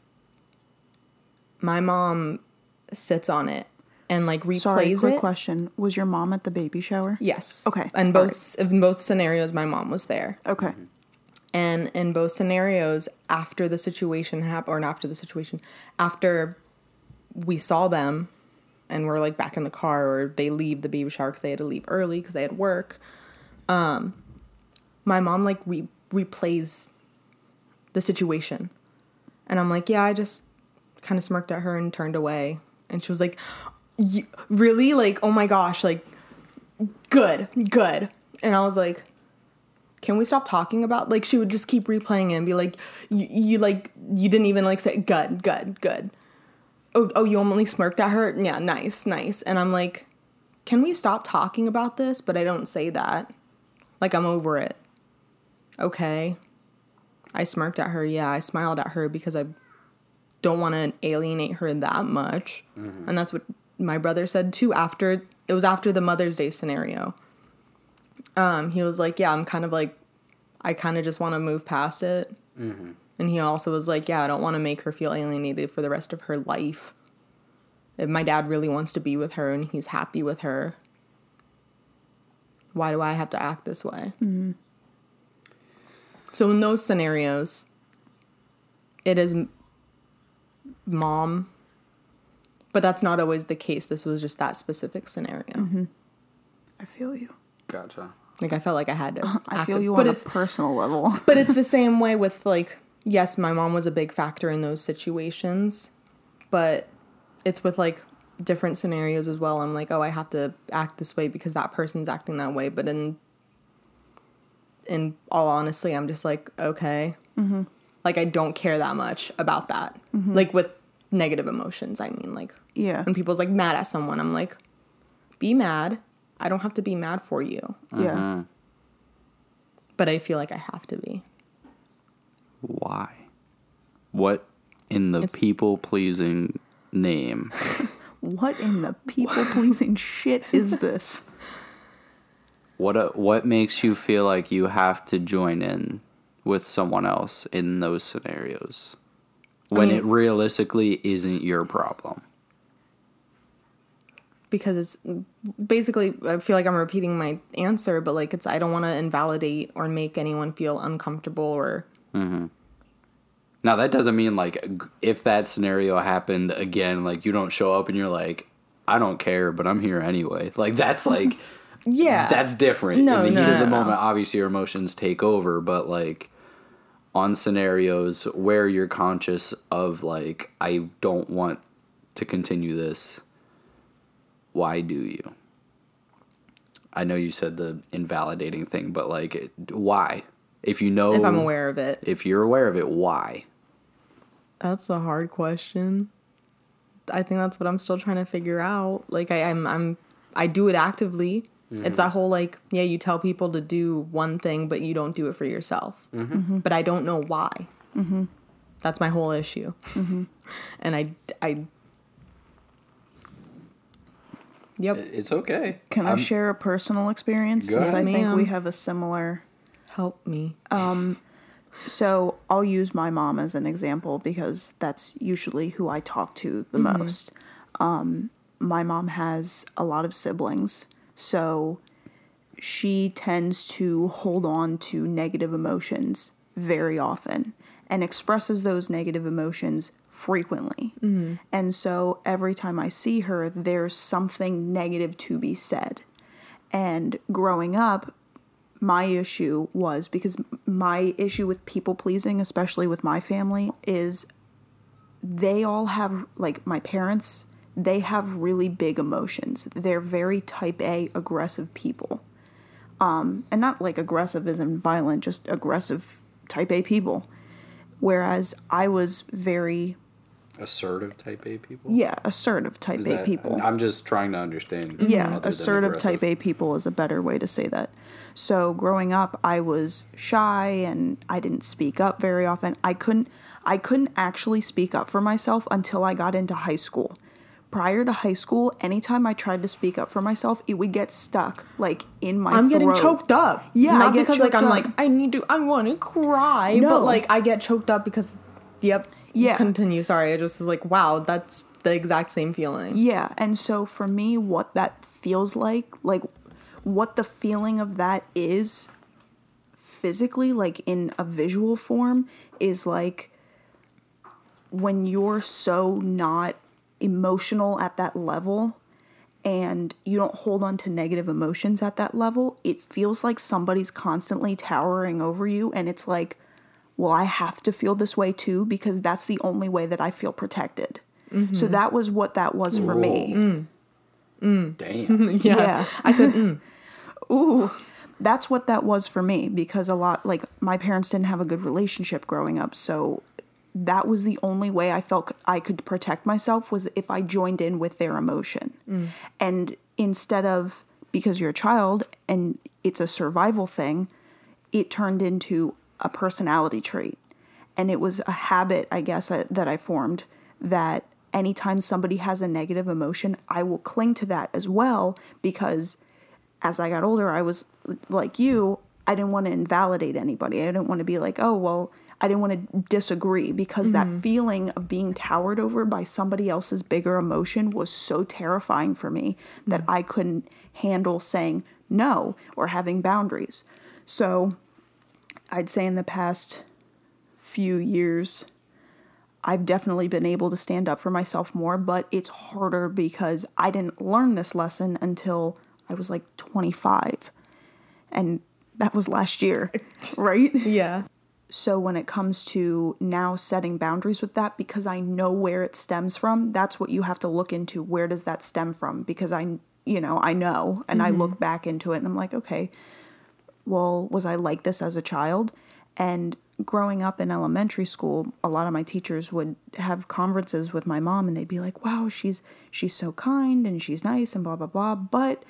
my mom sits on it and like replays Sorry, quick it. question. Was your mom at the baby shower? Yes. Okay, And both in both scenarios my mom was there. Okay. And in both scenarios, after the situation happened, or not after the situation, after we saw them and we're like back in the car, or they leave the baby shower because they had to leave early because they had work, um, my mom like re- replays the situation. And I'm like, yeah, I just kind of smirked at her and turned away. And she was like, "Y- really? Like, oh my gosh, like, good, good. And I was like, can we stop talking about like she would just keep replaying it and be like you, you like you didn't even like say good good good. Oh oh you only smirked at her? Yeah nice nice. And i'm like can we stop talking about this? But i don't say that. Like i'm over it. Okay. I smirked at her. Yeah i smiled at her because i don't want to alienate her that much. Mm-hmm. And that's what my brother said too after it was after the mother's day scenario um, he was like, "Yeah, I'm kind of like, I kind of just want to move past it." And he also was like, "Yeah, I don't want to make her feel alienated for the rest of her life. If my dad really wants to be with her and he's happy with her, why do I have to act this way?" So in those scenarios, it is mom, but that's not always the case. This was just that specific scenario. Mm-hmm. I feel you. Gotcha. Like I felt like I had to. Uh-huh. I feel you but on a it's personal level. but it's the same way with like yes my mom was a big factor in those situations but it's with like different scenarios as well i'm like oh i have to act this way because that person's acting that way but in in all honesty i'm just like okay mm-hmm. like i don't care that much about that mm-hmm. like with negative emotions i mean like Yeah. when people's like mad at someone i'm like be mad i don't have to be mad for you Yeah. but i feel like i have to be Why? What in the It's- people pleasing name. What in the people pleasing shit is this? What uh what makes you feel like you have to join in with someone else in those scenarios when mean- it realistically isn't your problem? because it's basically I feel like I'm repeating my answer, but like it's I don't want to invalidate or make anyone feel uncomfortable or mm-hmm. Now that doesn't mean like if that scenario happened again, like you don't show up and you're like, I don't care, but I'm here anyway. Like that's like yeah that's different. No, In the no, heat of the no. moment, obviously your emotions take over, but like on scenarios where you're conscious of like I don't want to continue this, why do you? I know you said the invalidating thing, but like it, why? If you know if I'm aware of it. if you're aware of it, why? That's a hard question. I think that's what I'm still trying to figure out. Like I, I'm I'm I do it actively. It's that whole like, yeah, you tell people to do one thing, but you don't do it for yourself. Mm-hmm. But I don't know why. Mm-hmm. That's my whole issue. Mm-hmm. And I, I, yep. It's okay. Can i I'm- share a personal experience Go since I think we have a similar Help me. Um, so I'll use my mom as an example because that's usually who I talk to the most. Um, my mom has a lot of siblings, so she tends to hold on to negative emotions very often and expresses those negative emotions frequently. Mm-hmm. And so every time I see her, there's something negative to be said. And growing up, my issue was because my issue with people pleasing, especially with my family, is they all have, like my parents, they have really big emotions. They're very type A aggressive people. Um, and not like aggressive as in violent, just aggressive type A people. Whereas I was very, assertive type A people. yeah, assertive type Is A people. I'm just trying to understand. Yeah, assertive type. A people is a better way to say that. So growing up, I was shy and I didn't speak up very often. I couldn't I couldn't actually speak up for myself until I got into high school. Prior to high school, anytime I tried to speak up for myself, it would get stuck like in my throat. I'm getting choked up. Yeah, not because like I'm up. like I need to. I want to cry, No. but like I get choked up because. Yep. Yeah. Continue. Sorry. I just was like, wow, that's the exact same feeling. Yeah, and so for me, what that feels like, like what the feeling of that is physically, like in a visual form, is like when you're so not emotional at that level and you don't hold on to negative emotions at that level, it feels like somebody's constantly towering over you, and it's like, well, I have to feel this way too because that's the only way that I feel protected. So mm-hmm. that was what that was for me. Mm. Mm. Damn. Yeah. Yeah. I said, mm. Ooh, that's what that was for me because a lot like my parents didn't have a good relationship growing up, so that was the only way I felt I could protect myself was if I joined in with their emotion. Mm. And instead of because you're a child and it's a survival thing, it turned into a personality trait. And it was a habit, I guess, that that I formed that anytime somebody has a negative emotion, I will cling to that as well because as I got older, I was like you, I didn't want to invalidate anybody. I didn't want to be like, oh, well, I didn't want to disagree because that mm-hmm. feeling of being towered over by somebody else's bigger emotion was so terrifying for me that mm-hmm. I couldn't handle saying no or having boundaries. So I'd say in the past few years, I've definitely been able to stand up for myself more, but it's harder because I didn't learn this lesson until I was like 25. And that was last year, right? yeah. So when it comes to now setting boundaries with that, because I know where it stems from, that's what you have to look into. Where does that stem from? Because I, you know, I know, and I look mm-hmm. back into it, and I'm like, okay, well, was I like this as a child? And growing up in elementary school, a lot of my teachers would have conferences with my mom, and they'd be like, "Wow, she's she's so kind and she's nice and blah blah blah," but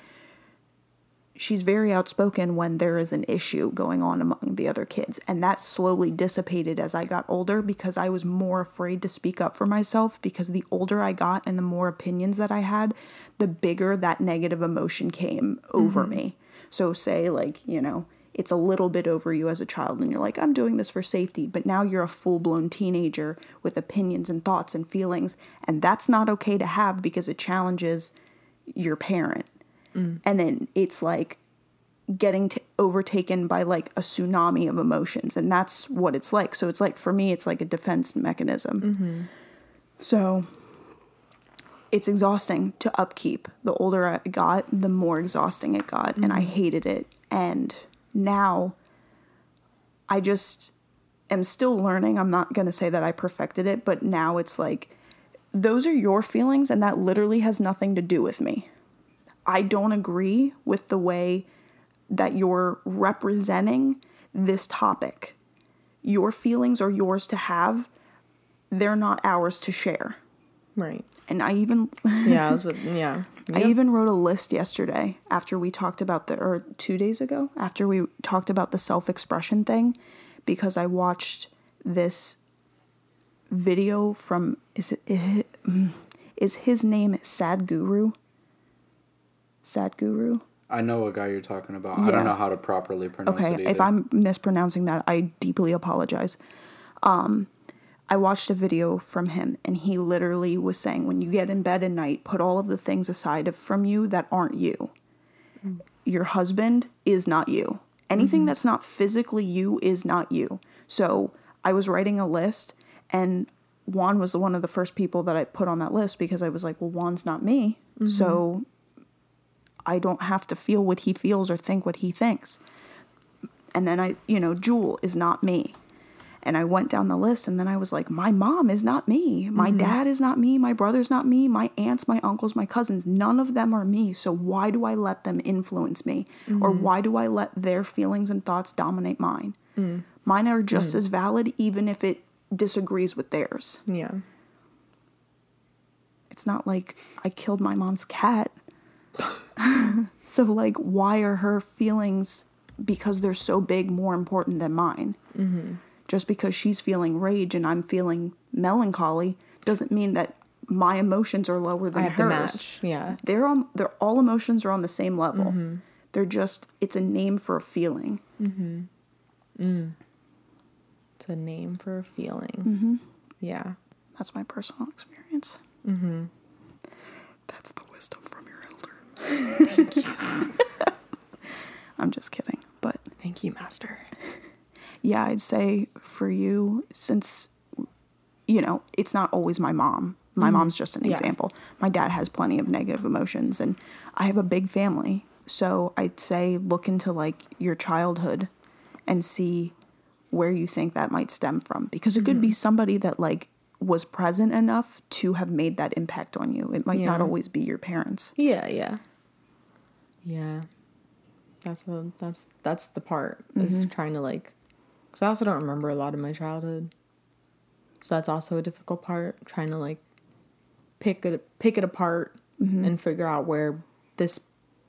she's very outspoken when there is an issue going on among the other kids. And that slowly dissipated as I got older because I was more afraid to speak up for myself because the older I got and the more opinions that I had, the bigger that negative emotion came over mm-hmm. me. So, say, like, you know, it's a little bit over you as a child and you're like, I'm doing this for safety. But now you're a full blown teenager with opinions and thoughts and feelings. And that's not okay to have because it challenges your parent. Mm. And then it's like getting t- overtaken by like a tsunami of emotions. And that's what it's like. So it's like, for me, it's like a defense mechanism. Mm-hmm. So it's exhausting to upkeep. The older I got, the more exhausting it got, and I mm-hmm. hated it. And now I just am still learning. I'm not going to say that I perfected it, but now it's like those are your feelings, and that literally has nothing to do with me. I don't agree with the way that you're representing this topic. Your feelings are yours to have, they're not ours to share. Right. And I even Yeah. I was with, yeah. I even wrote a list yesterday after we talked about the, or two days ago, after we talked about the self expression thing, because I watched this video from, is it, is his name Sadhguru? Sadhguru? I know a guy you're talking about. I don't know how to properly pronounce Okay, it. if. I'm mispronouncing that, I deeply apologize. Um, I watched a video from him, and he literally was saying, when you get in bed at night, put all of the things aside from you that aren't you. Your husband is not you. Anything that's not physically you is not you. So I was writing a list, and Juan was one of the first people that I put on that list because I was like, well, Juan's not me. So I don't have to feel what he feels or think what he thinks. And then I, you know, Jewel is not me. And I went down the list and then I was like, my mom is not me. My mm-hmm. dad is not me. My brother's not me. My aunts, my uncles, my cousins, none of them are me. So why do I let them influence me? Or mm-hmm. why do I let their feelings and thoughts dominate mine? Mm. Mine are just mm. as valid, even if it disagrees with theirs. Yeah. It's not like I killed my mom's cat. so, like, why are her feelings, because they're so big, more important than mine? Mm-hmm. Just because she's feeling rage and I'm feeling melancholy doesn't mean that my emotions are lower I than to hers. match. Yeah. They're on. They're all emotions are on the same level. They're just. It's a name for a feeling. It's a name for a feeling. Mm-hmm. Yeah. That's my personal experience. Mm-hmm. That's the wisdom from your elder. Thank you. I'm just kidding, but Thank you, Master. yeah, I'd say for you, since you know, it's not always my mom. My mm-hmm. mom's just an Yeah. example. My dad has plenty of negative emotions, and I have a big family. So I'd say look into like your childhood and see where you think that might stem from, because it could be mm-hmm. somebody that like was present enough to have made that impact on you. It might not always be your parents. Yeah, yeah. Yeah. That's the that's that's the part is mm-hmm. trying to like cuz I also don't remember a lot of my childhood. So that's also a difficult part trying to like pick it pick it apart mm-hmm. and figure out where this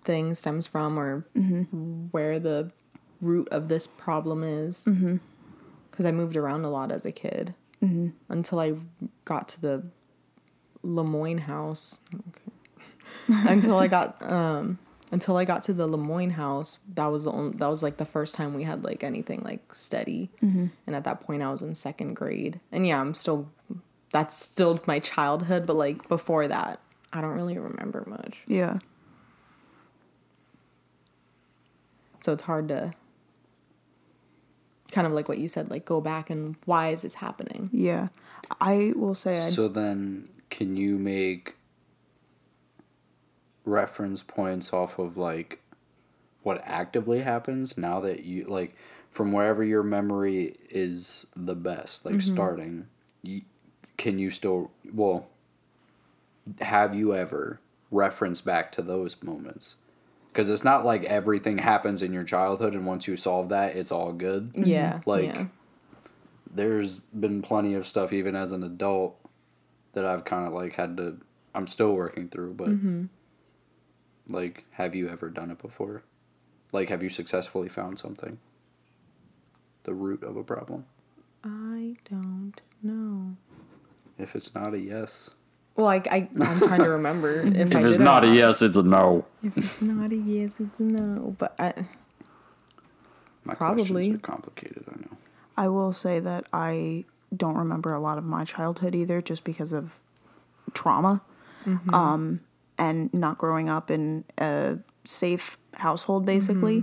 thing stems from or mm-hmm. where the root of this problem is. Cuz I moved around a lot as a kid until I got to the Lemoyne house. Okay. until I got um until I got to the Lemoyne house, that was the only, that was like the first time we had like anything like steady. Mm-hmm. And at that point, I was in second grade. And yeah, I'm still that's still my childhood, but like before that, I don't really remember much. Yeah. So it's hard to kind of like what you said, like go back and why is this happening? Yeah. I will say I So then, can you make reference points off of like what actively happens now that you like from wherever your memory is the best, like mm-hmm. starting? You, can you still well? Have you ever referenced back to those moments? Because it's not like everything happens in your childhood, and once you solve that, it's all good. Mm-hmm. Yeah. Mm-hmm. Like, yeah. there's been plenty of stuff even as an adult that I've kind of like had to I'm still working through but Mm-hmm. Like have you ever done it before Like, have you successfully found something? The root of a problem? I don't know. If it's not a yes. Well, I, I I'm trying to remember if, I If it's did not a yes, it's a no. If it's not a yes, it's a no. But I, My Probably. questions are complicated, I know. I will say that I don't remember a lot of my childhood either, just because of trauma, um, and not growing up in a safe household, basically.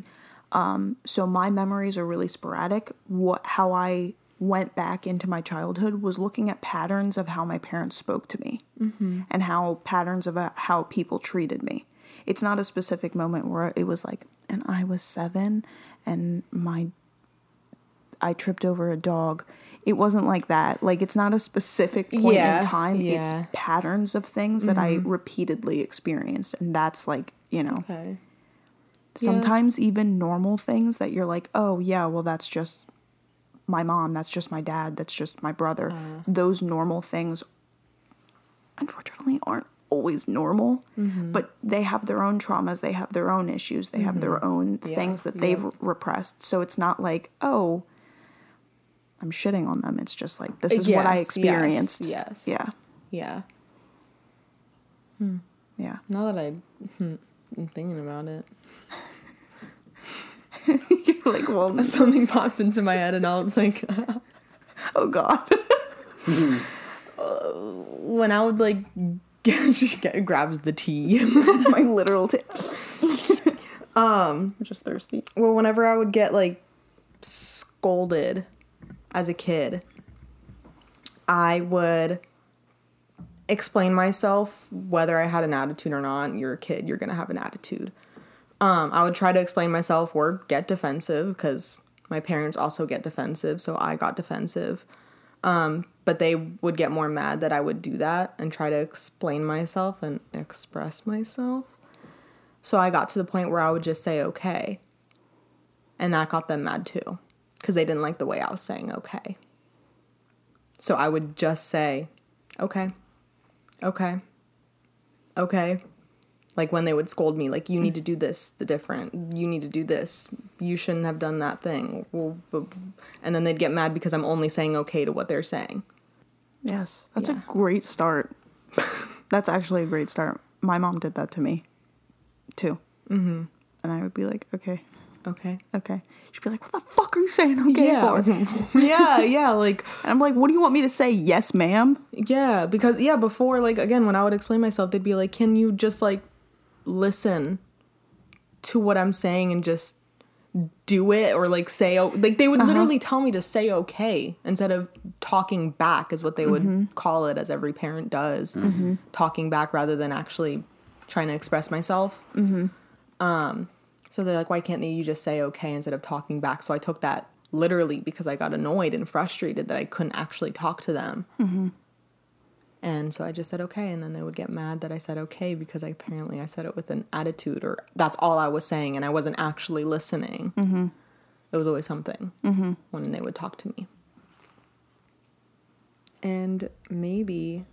Um, so my memories are really sporadic. What how I went back into my childhood was looking at patterns of how my parents spoke to me, and how patterns of uh, how people treated me. It's not a specific moment where it was like, and I was seven, and my I tripped over a dog. It wasn't like that. Like it's not a specific point Yeah, in time. yeah. It's patterns of things that I mm-hmm. repeatedly experienced, and that's like you know okay. sometimes even normal things that you're like, oh yeah, well that's just my mom, that's just my dad, that's just my brother. Uh. Those normal things, unfortunately, aren't always normal, Mm. but they have their own traumas, they have their own issues, they have their mm-hmm. own Yeah, things that they've repressed. So it's not like, oh, I'm shitting on them. It's just like this is what I Yes, yes, experienced. yes. Yeah. Yeah. Yeah. Now that I, hmm, I'm thinking about it, You're like, well, something popped into my head, and I was like, oh god. when I would like, she grabs the tea. my literal t- um, I'm just thirsty. well, whenever I would get like scolded as a kid, I would explain myself whether I had an attitude or not. You're a kid, you're gonna have an attitude. Um, I would try to explain myself or get defensive because my parents also get defensive, so I got defensive. Um, but they would get more mad that I would do that and try to explain myself and express myself. So I got to the point where I would just say okay. And that got them mad too because they didn't like the way I was saying okay. So I would just say okay. Okay. Okay. Like when they would scold me, like, you need to do this the different. You need to do this. You shouldn't have done that thing. And then they'd get mad because I'm only saying okay to what they're saying. Yes, that's Yeah. a great start. that's actually a great start. My mom did that to me, too. Mm-hmm. And I would be like, okay, Okay. okay. She'd be like, what the fuck are you saying okay Yeah. for? yeah, yeah. Like, And I'm like, what do you want me to say? Yes, ma'am. Yeah, because yeah, before like again when I would explain myself, they'd be like, "Can you just like listen to what I'm saying and just do it or like say oh like they would uh-huh. literally tell me to say okay instead of talking back is what they would mm-hmm. call it as every parent does. Mm-hmm. Talking back rather than actually trying to express myself. Mm-hmm. Um so they're like, why can't you just say okay instead of talking back? So I took that literally because I got annoyed and frustrated that I couldn't actually talk to them. And so I just said okay, and then they would get mad that I said okay because I, apparently I said it with an attitude, or that's all I was saying, and I wasn't actually listening. Mm-hmm. It was always something mm-hmm. when they would talk to me. And maybe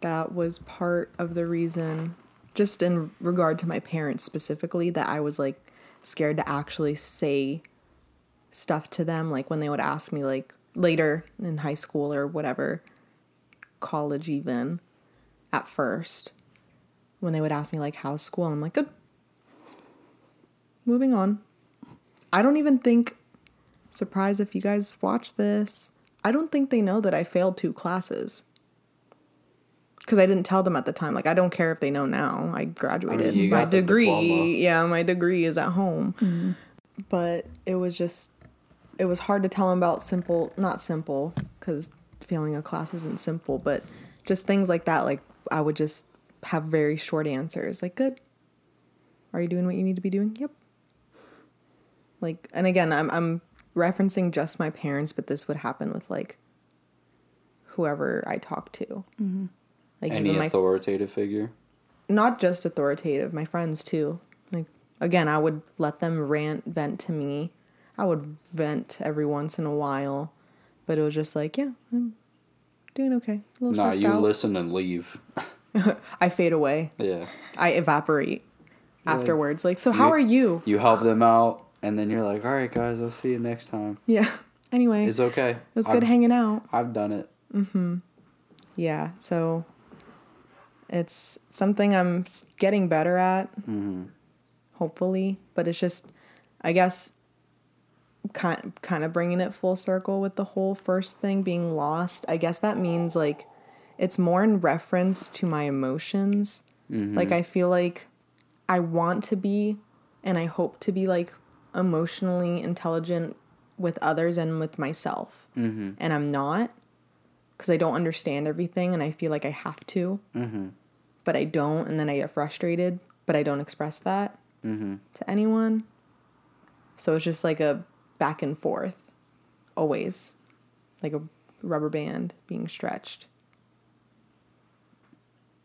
that was part of the reason, just in regard to my parents specifically, that I was like scared to actually say stuff to them. Like when they would ask me, like later in high school or whatever, college even, at first, when they would ask me, like, how's school? And I'm like, good. Moving on. I don't even think, surprise if you guys watch this, I don't think they know that I failed two classes. Because I didn't tell them at the time. Like, I don't care if they know now. I graduated. you my degree, diploma. yeah, my degree is at home. But it was just, it was hard to tell them about simple, not simple, because failing a class isn't simple, but just things like that. Like, I would just have very short answers. Like, good. Are you doing what you need to be doing? Yep. Like, and again, I'm I'm referencing just my parents, but this would happen with like whoever I talk to. Mm-hmm. Like Any my authoritative figure? not just authoritative, my friends too. Like again, I would let them rant, vent to me. I would vent every once in a while, but it was just like, yeah, I'm doing okay. A little Nah, you out. listen and leave. I fade away. Yeah. I evaporate. afterwards. Like, so how You- are you? You help them out, and then you're like, all right, guys, I'll see you next time. Yeah. Anyway, It's okay. it was good I've, hanging out. I've done it. Mhm. Yeah. So it's something I'm getting better at, mm-hmm. hopefully. But it's just, I guess, kind kind of bringing it full circle with the whole first thing being lost. I guess that means like it's more in reference to my emotions. Mm-hmm. Like I feel like I want to be, and I hope to be like emotionally intelligent with others and with myself, mm-hmm. and I'm not because I don't understand everything and I feel like I have to, but I don't, and then I get frustrated, but I don't express that mm-hmm. to anyone. So it's just like a back and forth, always, like a rubber band being stretched.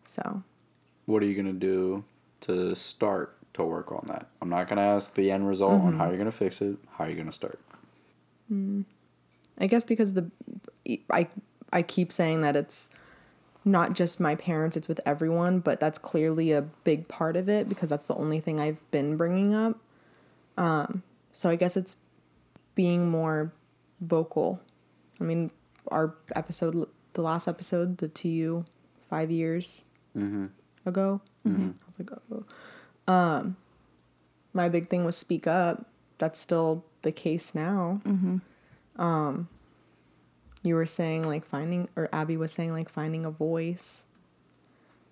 So What are you gonna do to start to work on that? I'm not gonna ask the end result on how mm-hmm. you're gonna fix it. How are you gonna start? Mm. I guess because the I I keep saying that it's not just my parents, it's with everyone, but that's clearly a big part of it because that's the only thing I've been bringing up. Um, so I guess it's being more vocal. I mean, our episode, the last episode, the TU five years ago. I was like, oh. Um, my big thing was speak up. That's still the case now. Um, you were saying like finding, or Abby was saying like finding a voice.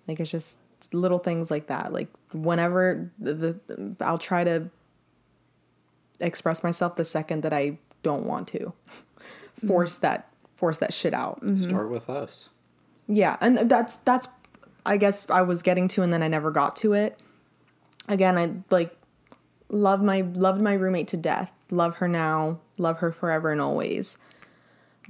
Like it's just little things like that. Like whenever the, the I'll try to express myself the second that I don't want to mm-hmm. force that force that shit out. Mm-hmm. Start with us. Yeah, and that's that's I guess I was getting to and then I never got to it. Again, I like love my loved my roommate to death. Love her now, love her forever and always.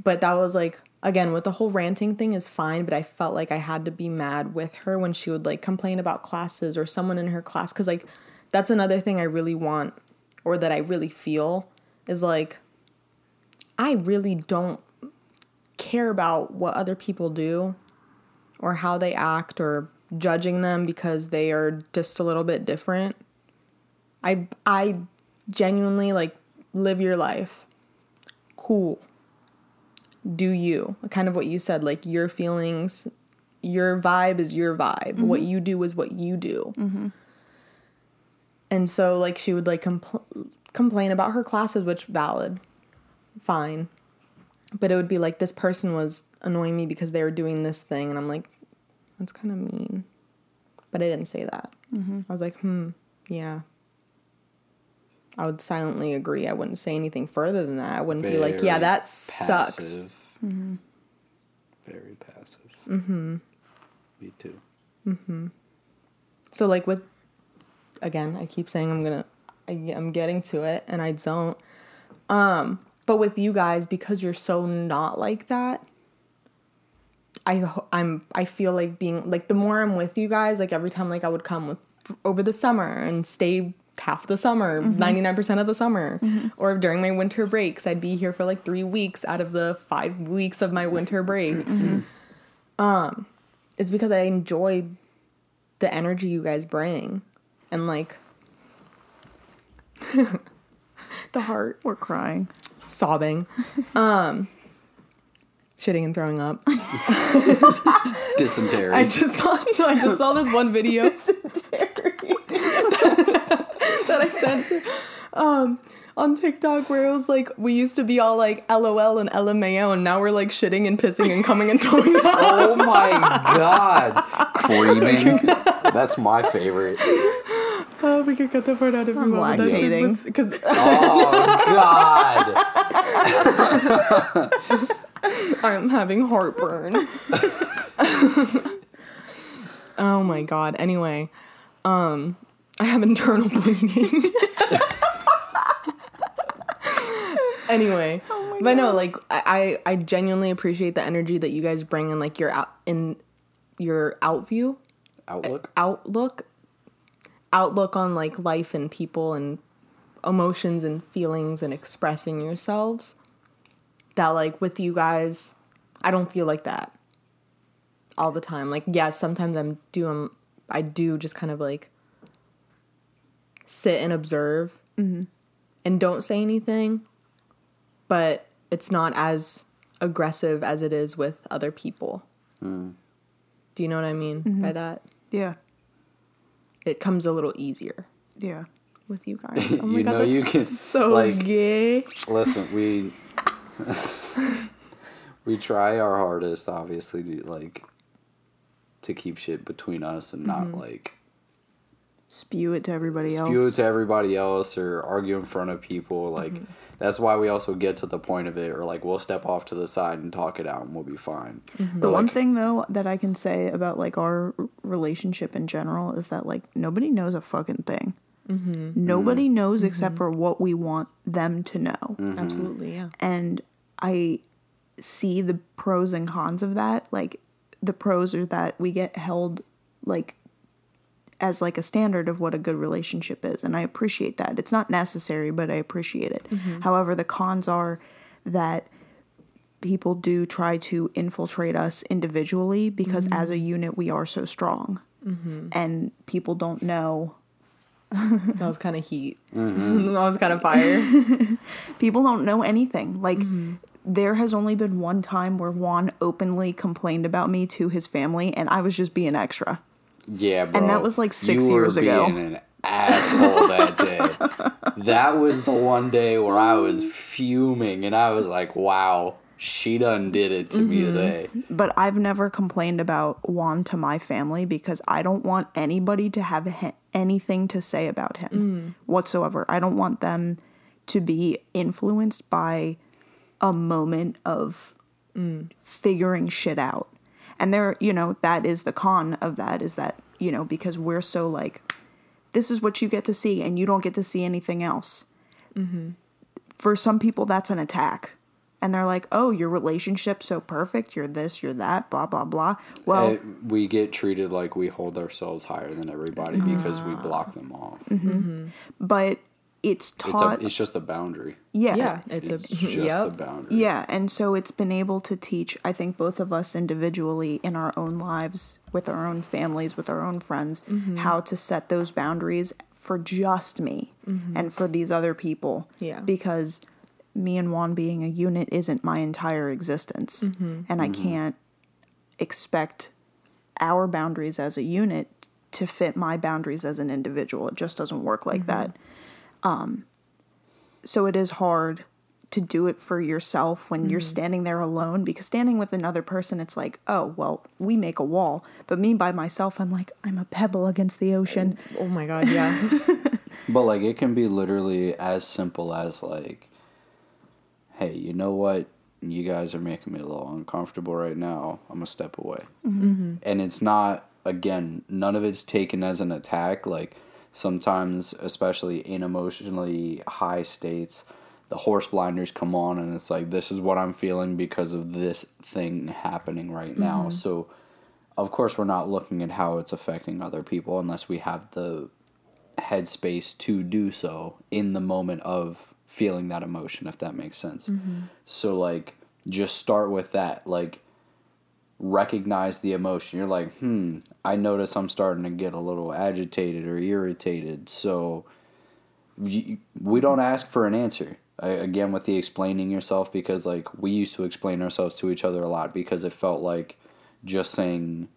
But that was like again with the whole ranting thing is fine, but I felt like I had to be mad with her when she would like complain about classes or someone in her class cuz like that's another thing I really want or that I really feel is like I really don't care about what other people do or how they act or judging them because they are just a little bit different. I I genuinely like live your life. Cool. Do you. Kind of what you said like your feelings your vibe is your vibe. What mm-hmm. you do is what you do. Mm-hmm. And so like she would like compl- complain about her classes which valid. Fine but it would be like this person was annoying me because they were doing this thing and i'm like that's kind of mean but i didn't say that mm-hmm. i was like hmm yeah i would silently agree i wouldn't say anything further than that i wouldn't be like yeah Very that sucks Passive. Very passive. Mm-hmm. Me too. so like with again i keep saying i'm gonna I, i'm getting to it and i don't um but with you guys because you're so not like that I I'm I feel like being like the more I'm with you guys like every time like I would come with over the summer and stay half the summer 99% of the summer. Or during my winter breaks I'd be here for like 3 weeks out of the 5 weeks of my winter break. Um it's because I enjoy the energy you guys bring and like the heart. We're crying. sobbing. Um shitting and throwing up. Dysentery. I just saw no, I just saw this one video that I sent um on TikTok where it was like we used to be all like LOL and LMAO and now we're like shitting and pissing and coming and throwing up. oh my god. Creaming. That's my favorite. Oh, we could cut that part out if I'm you want. but that shit lactating. was- Cause Oh god. I'm having heartburn. oh my god. Anyway, um I have internal bleeding. anyway, oh but no, like I I genuinely appreciate the energy that you guys bring in like your out in your outview Outlook. Eh, outlook. Outlook on like life and people and emotions and feelings and expressing yourselves. That like with you guys i don't feel like that all the time. Like yes sometimes i'm doing um, i do just kind of like sit and observe mm-hmm. and don't say anything, but it's not as aggressive as it is with other people. Mm. Do you know what I mean mm-hmm. by that? Yeah. It comes a little easier Yeah. with you guys. Oh my You god, know that's you can, so like- gay. Listen, we we try our hardest, obviously, to like to keep shit between us and not mm-hmm. like Spew it to everybody else. spew it to everybody else or argue in front of people. Like mm-hmm. that's why we also get to the point of it, or like we'll step off to the side and talk it out, and we'll be fine. Mm-hmm. The one thing though that I can say about like our relationship in general is that like nobody knows a fucking thing. Mm-hmm. Nobody knows except for what we want them to know. Absolutely, yeah. And I see the pros and cons of that. Like the pros are that we get held like as like a standard of what a good relationship is and I appreciate that. It's not necessary, but I appreciate it. Mm-hmm. However, the cons are that people do try to infiltrate us individually because as a mm-hmm. unit we are so strong. Mm-hmm. And people don't know That was kind of heat. that was kind of fire. people don't know anything. Like there has only been one time where Juan openly complained about me to his family and I was just being extra. Yeah, bro. And that was, like, six you were years ago. Being an asshole that day. that was the one day where I was fuming, and I was like, "Wow, she done did it to me Mm-hmm. today." But I've never complained about Juan to my family because I don't want anybody to have he- anything to say about him whatsoever. I don't want them to be influenced by a moment of figuring shit out. And there, you know, that is the con of that is that, you know, because we're so like, this is what you get to see and you don't get to see anything else. Mm-hmm. For some people, that's an attack. And they're like, oh, your relationship's so perfect. You're this, you're that, blah, blah, blah. Well, Uh, we get treated like we hold ourselves higher than everybody because we ah. block them off. Mm-hmm. Mm-hmm. but it's It's taught. a, it's just a boundary. yeah. yeah, it's, It's a just yep. a boundary. Yeah, and so it's been able to teach, I think, both of us individually in our own lives, with our own families, with our own friends, mm-hmm. how to set those boundaries for just me mm-hmm. and for these other people. Yeah. Because me and Juan being a unit isn't my entire existence. Mm-hmm. And I can't expect our boundaries as a unit to fit my boundaries as an individual. It just doesn't work like that. Um, so it is hard to do it for yourself when you're mm-hmm. standing there alone because standing with another person it's like oh well we make a wall but me by myself i'm like i'm a pebble against the ocean Oh, oh my god, yeah. But like it can be literally as simple as like, hey, you know what? You guys are making me a little uncomfortable right now. I'm gonna step away. Mm-hmm. Mm-hmm. And it's not again, none of it's taken as an attack. Like sometimes, especially in emotionally high states, the horse blinders come on, and it's like this is what I'm feeling because of this thing happening right now. Mm-hmm. So. Of course, we're not looking at how it's affecting other people unless we have the headspace to do so in the moment of feeling that emotion if that makes sense mm-hmm. so like just start with that like recognize the emotion you're like hmm i notice i'm starting to get a little agitated or irritated so you, we don't ask for an answer I, again with the explaining yourself because like we used to explain ourselves to each other a lot because it felt like just saying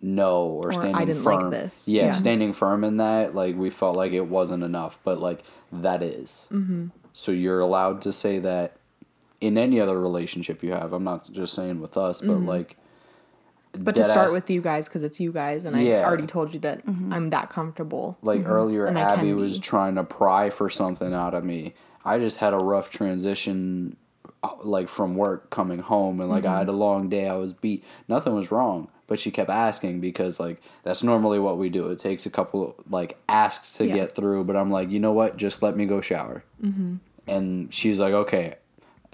no or, Or, standing "I didn't firm like this." yeah, Yeah. standing firm in that like we felt like it wasn't enough but like that is. Mm-hmm. so you're allowed to say that in any other relationship you have i'm not just saying with us but like Mm-hmm. But to start ass- with you guys because it's you guys, and Yeah. I already told you that I'm that comfortable. like earlier And abby was trying to pry for something out of me. I just had a rough transition uh, like from work coming home and like i had a long day i was beat. Nothing was wrong but she kept asking because like that's normally what we do. It takes a couple like asks to Yeah. get through but i'm like you know what? Just let me go shower. And she's like okay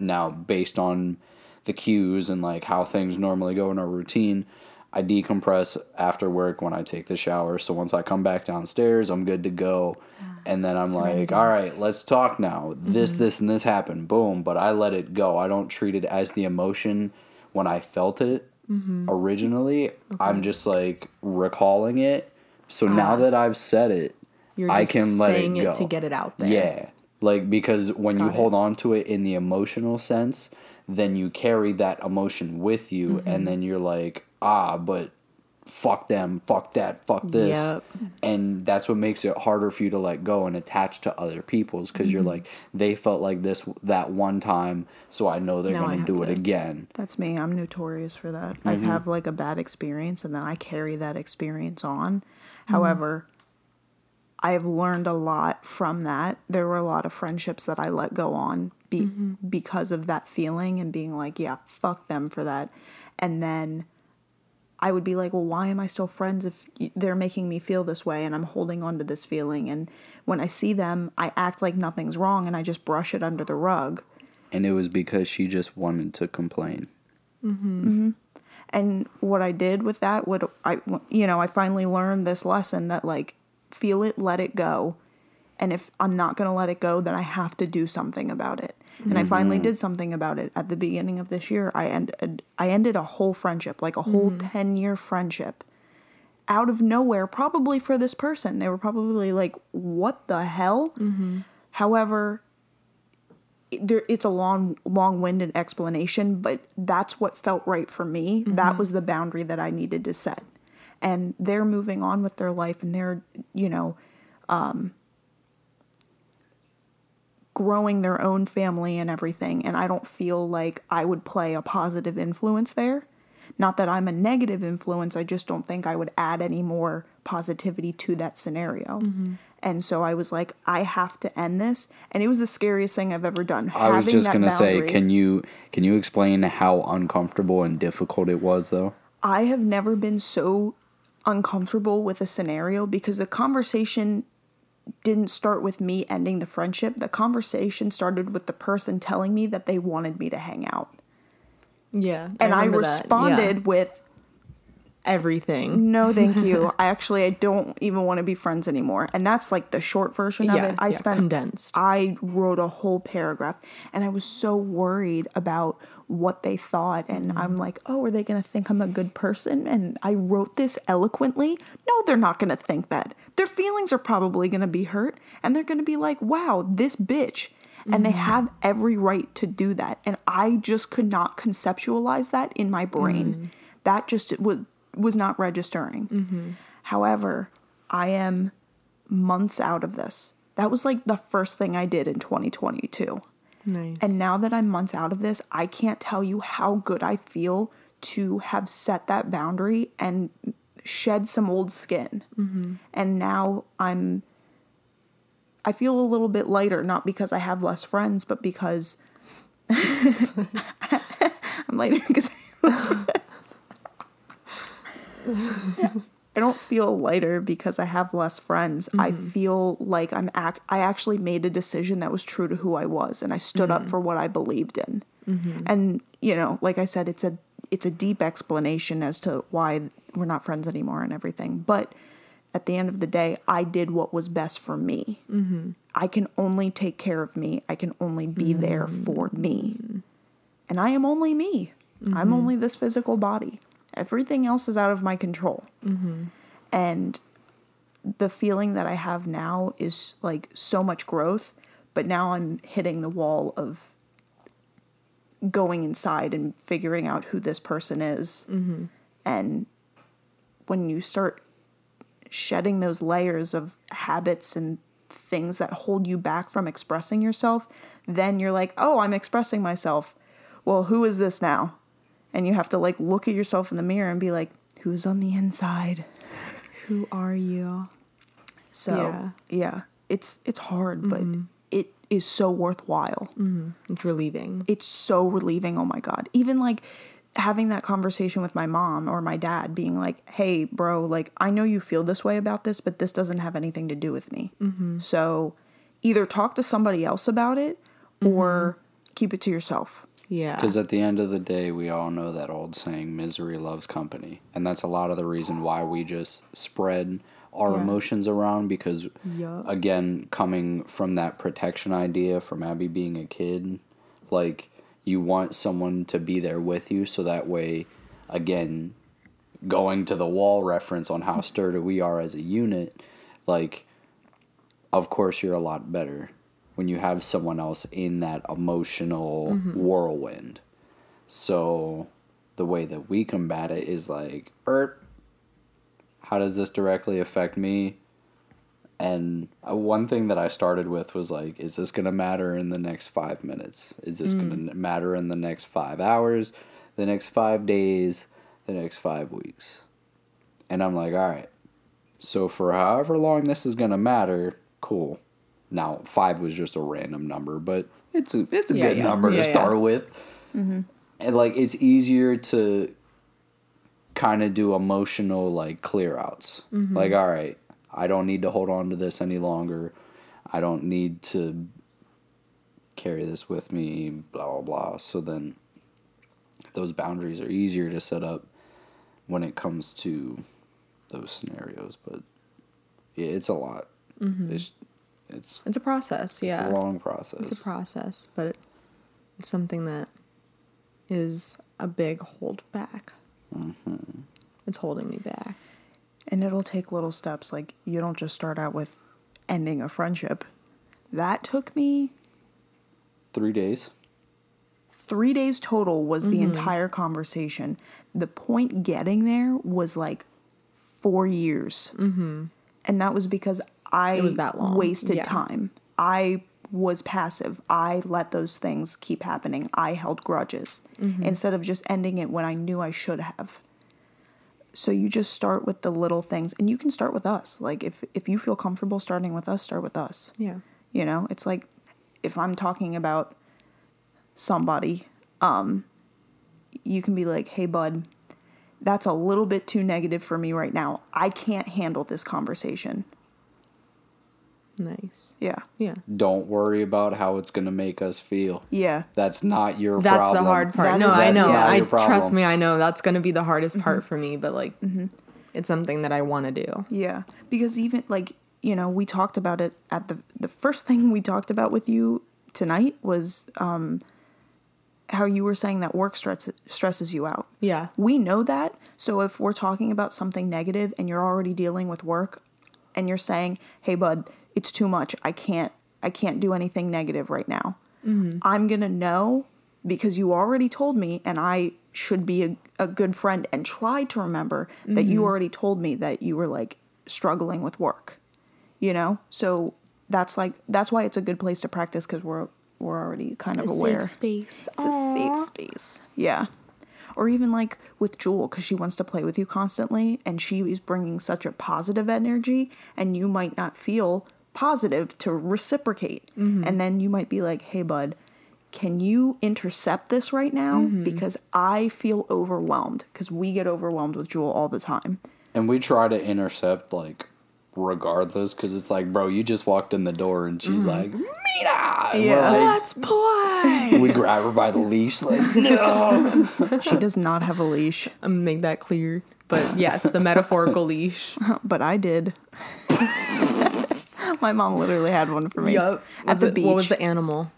now based on the cues and like how things normally go in our routine i decompress after work when i take the shower. So once i come back downstairs i'm good to go. Ah, and then i'm like all right let's talk now. This mm-hmm. this and this happened. Boom. But i let it go. I don't treat it as the emotion when i felt it mm-hmm. originally. I'm just like recalling it. So ah. now that i've said it You're I can let it saying it, go. to get it out there. Yeah. Like because when you it. hold on to it in the emotional sense, then you carry that emotion with you Mm-hmm. and then you're like, "Ah, but fuck them, fuck that, fuck this." Yep. And that's what makes it harder for you to let go and attach to other people's because you're Mm-hmm. like, they felt like this that one time, so I know they're Now gonna do it again. That's me. I'm notorious for that. I have like a bad experience and then I carry that experience on. However, I have learned a lot from that. There were a lot of friendships that I let go on be- mm-hmm. because of that feeling and being like, yeah, fuck them for that. And then I would be like, well, why am I still friends if they're making me feel this way and I'm holding on to this feeling? And when I see them, I act like nothing's wrong and I just brush it under the rug. And it was because she just wanted to complain. Mm-hmm. Mm-hmm. and what I did with that would I you know I finally learned this lesson that like feel it let it go. And if I'm not going to let it go then I have to do something about it. And I finally mm-hmm. did something about it at the beginning of this year. I ended I ended a whole friendship like a whole mm-hmm. 10 year friendship out of nowhere probably for this person. They were probably like what the hell? Mm-hmm. However there it's a long long-winded explanation but that's what felt right for me. That was the boundary that i needed to set and they're moving on with their life and they're you know um growing their own family and everything. And i don't feel like i would play a positive influence there. Not that i'm a negative influence i just don't think i would add any more positivity to that scenario. And so i was like i have to end this. And it was the scariest thing i've ever done I was just gonna say, can you can you explain how uncomfortable and difficult it was though? I have never been so uncomfortable with a scenario because the conversation didn't start with me ending the friendship. The conversation started with the person telling me that they wanted me to hang out. Yeah. And I, that. Yeah. responded with, everything. "No, thank you. I actually I don't even want to be friends anymore." And that's like the short version of Yeah, it. I yeah, spent condensed. I wrote a whole paragraph and I was so worried about what they thought and Mm-hmm. I'm like, "Oh, are they going to think I'm a good person?" And I wrote this eloquently. No, they're not going to think that. Their feelings are probably going to be hurt and they're going to be like, "Wow, this bitch." And they Mm-hmm. have every right to do that. And I just could not conceptualize that in my brain. Mm-hmm. That just was was not registering. Mm-hmm. However, I am months out of this. That was like the first thing I did in 2022. Nice. And now that I'm months out of this, I can't tell you how good I feel to have set that boundary and shed some old skin. Mm-hmm. And now I'm, I feel a little bit lighter, not because I have less friends, but because I'm lighter because I don't feel lighter because I have less friends. I mm-hmm. feel like I'm act I actually made a decision that was true to who I was and I stood up mm-hmm. for what I believed in. Mm-hmm. And you know, like I said it's a it's a deep explanation as to why we're not friends anymore and everything. But at the end of the day, I did what was best for me. I can only take care of me. I can only be there for me. And I am only me. I'm only this physical body. Everything else is out of my control. Mm-hmm. And the feeling that I have now is like so much growth, but now I'm hitting the wall of going inside and figuring out who this person is. Mm-hmm. And when you start shedding those layers of habits and things that hold you back from expressing yourself, then you're like, oh, I'm expressing myself. Well, who is this now? And you have to like look at yourself in the mirror and be like, who's on the inside? Who are you? So Yeah. yeah, it's it's hard, but mm-hmm. it is so worthwhile. Mm-hmm. It's relieving. It's so relieving. Oh my god! Even like having that conversation with my mom or my dad, being like, "Hey, bro, like I know you feel this way about this, but this doesn't have anything to do with me. Mm-hmm. So either talk to somebody else about it or keep it to yourself." Yeah. Because at the end of the day, we all know that old saying, misery loves company. And that's a lot of the reason why we just spread our Yeah. emotions around. Because, Yup. again, coming from that protection idea from Abby being a kid, like, you want someone to be there with you so that way, again, going to the wall reference on how sturdy we are as a unit, like, of course you're a lot better when you have someone else in that emotional whirlwind. So the way that we combat it is like, er, how does this directly affect me? And uh, one thing that I started with was like, is this going to matter in the next five minutes? Is this going to matter in the next five hours, the next five days, the next five weeks? And I'm like, all right. So for however long this is going to matter, cool. Now, five was just a random number, but it's a, it's a Yeah, good yeah. number Yeah, to start with. Mm-hmm. And like, it's easier to kind of do emotional like clear outs. Mm-hmm. Like, all right, I don't need to hold on to this any longer. I don't need to carry this with me, blah, blah, blah. So then those boundaries are easier to set up when it comes to those scenarios. But yeah, it's a lot. Mm-hmm. It's, it's, It's a process, yeah. it's a long process. It's a process, but it's something that is a big hold back. Mm-hmm. It's holding me back. And it'll take little steps. Like, you don't just start out with ending a friendship. That took me Three days. three days total, was the entire conversation. The point getting there was like four years. Mm-hmm. And that was because I It was that long. wasted Yeah. time. I was passive. I let those things keep happening. I held grudges instead of just ending it when I knew I should have. So you just start with the little things and you can start with us. Like if if you feel comfortable starting with us, start with us. Yeah. You know, it's like if I'm talking about somebody, um, you can be like, hey, bud, that's a little bit too negative for me right now. I can't handle this conversation. Nice. Yeah. Yeah. Don't worry about how it's going to make us feel. Yeah. That's not your That's problem. the hard part. That no, is- I know. not I trust me. I know that's going to be the hardest part for me, but like, it's something that I want to do. Yeah. Because even like, you know, we talked about it at the the first thing we talked about with you tonight was um how you were saying that work stress stresses you out. Yeah. We know that. So if we're talking about something negative and you're already dealing with work and you're saying, "Hey bud, it's too much. I can't I can't do anything negative right now." I'm going to know because you already told me and I should be a, a good friend and try to remember that you already told me that you were like struggling with work. You know? So that's like that's why it's a good place to practice cuz we're we're already kind of aware. Safe space. It's a safe space. Yeah. Or even like with Jewel, because she wants to play with you constantly and she is bringing such a positive energy, and you might not feel positive to reciprocate. Mm-hmm. And then you might be like, hey, bud, can you intercept this right now? Mm-hmm. Because I feel overwhelmed, because we get overwhelmed with Jewel all the time. And we try to intercept like regardless because it's like, bro, you just walked in the door and she's mm-hmm. like, Mina! And Yeah. like- Let's play. we grab her by the leash, like, no. She does not have a leash, I'm make that clear. But yes, the metaphorical leash. but I did. My mom literally had one for me Yup. at Was the it- beach. What was the animal?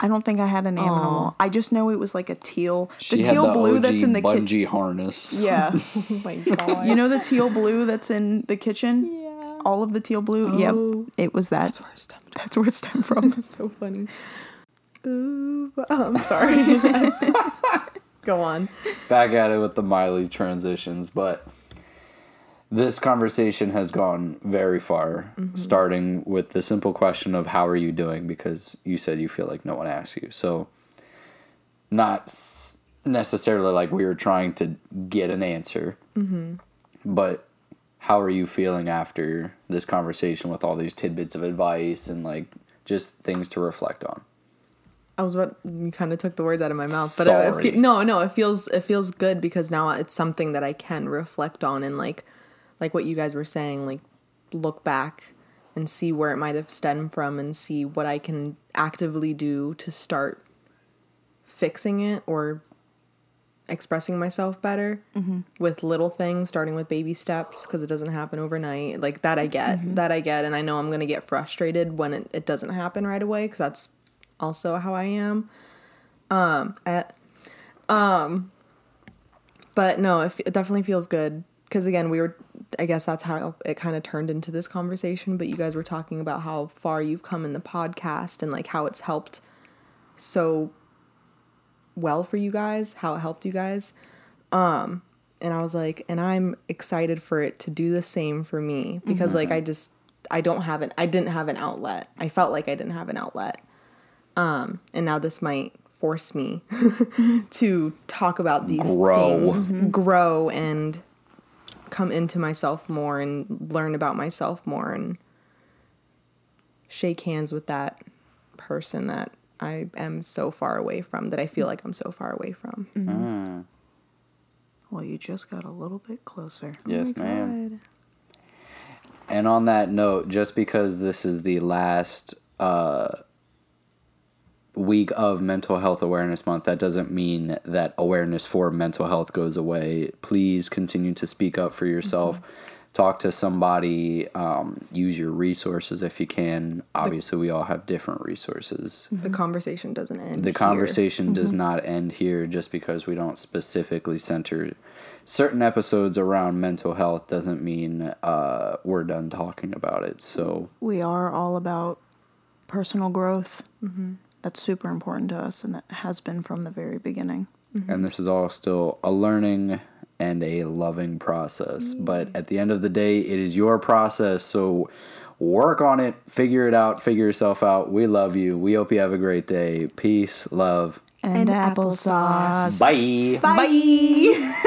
I don't think I had an animal. I just know it was like a teal. The She teal had the blue OG that's in the kitchen. bungee harness. Yeah. Oh my god. you know the teal blue that's in the kitchen? Yeah. All of the teal blue? Oh. Yep. It was that. That's where it stemmed That's where it stemmed from. so funny. Ooh, but- oh, I'm sorry. Go on. Back at it with the Miley transitions, but this conversation has gone very far, mm-hmm. starting with the simple question of how are you doing because you said you feel like no one asked you. So, not necessarily like we were trying to get an answer, mm-hmm. but how are you feeling after this conversation with all these tidbits of advice and like just things to reflect on? I was about you kind of took the words out of my mouth, but it, it fe- no, no, it feels it feels good because now it's something that I can reflect on and like like what you guys were saying, like look back and see where it might have stemmed from and see what I can actively do to start fixing it or expressing myself better with little things starting with baby steps because it doesn't happen overnight like that i get that i get and i know i'm going to get frustrated when it, it doesn't happen right away because that's also how i am. Um at, um but no it, f- it definitely feels good because again we were I guess that's how it kind of turned into this conversation. But you guys were talking about how far you've come in the podcast and like how it's helped so well for you guys, how it helped you guys. Um, and I was like, and I'm excited for it to do the same for me because mm-hmm. like I just I don't have an I didn't have an outlet. I felt like I didn't have an outlet. Um, and now this might force me to talk about these grow. things, mm-hmm. grow and come into myself more and learn about myself more and shake hands with that person that I am so far away from that I feel like I'm so far away from. Mm-hmm. Mm. Well, you just got a little bit closer. Yes, oh ma'am. God. And on that note, just because this is the last uh, week of Mental Health Awareness Month, that doesn't mean that awareness for mental health goes away. Please continue to speak up for yourself. Mm-hmm. Talk to somebody. Um, use your resources if you can. Obviously, we all have different resources. The conversation doesn't end. The here. conversation mm-hmm. does not end here just because we don't specifically center certain episodes around mental health doesn't mean uh, we're done talking about it. So we are all about personal growth. Mm-hmm. That's super important to us, and it has been from the very beginning. Mm-hmm. And this is all still a learning and a loving process. Mm-hmm. But at the end of the day, it is your process. So work on it, figure it out, figure yourself out. We love you. We hope you have a great day. Peace, love, and, and applesauce. Bye. Bye. Bye.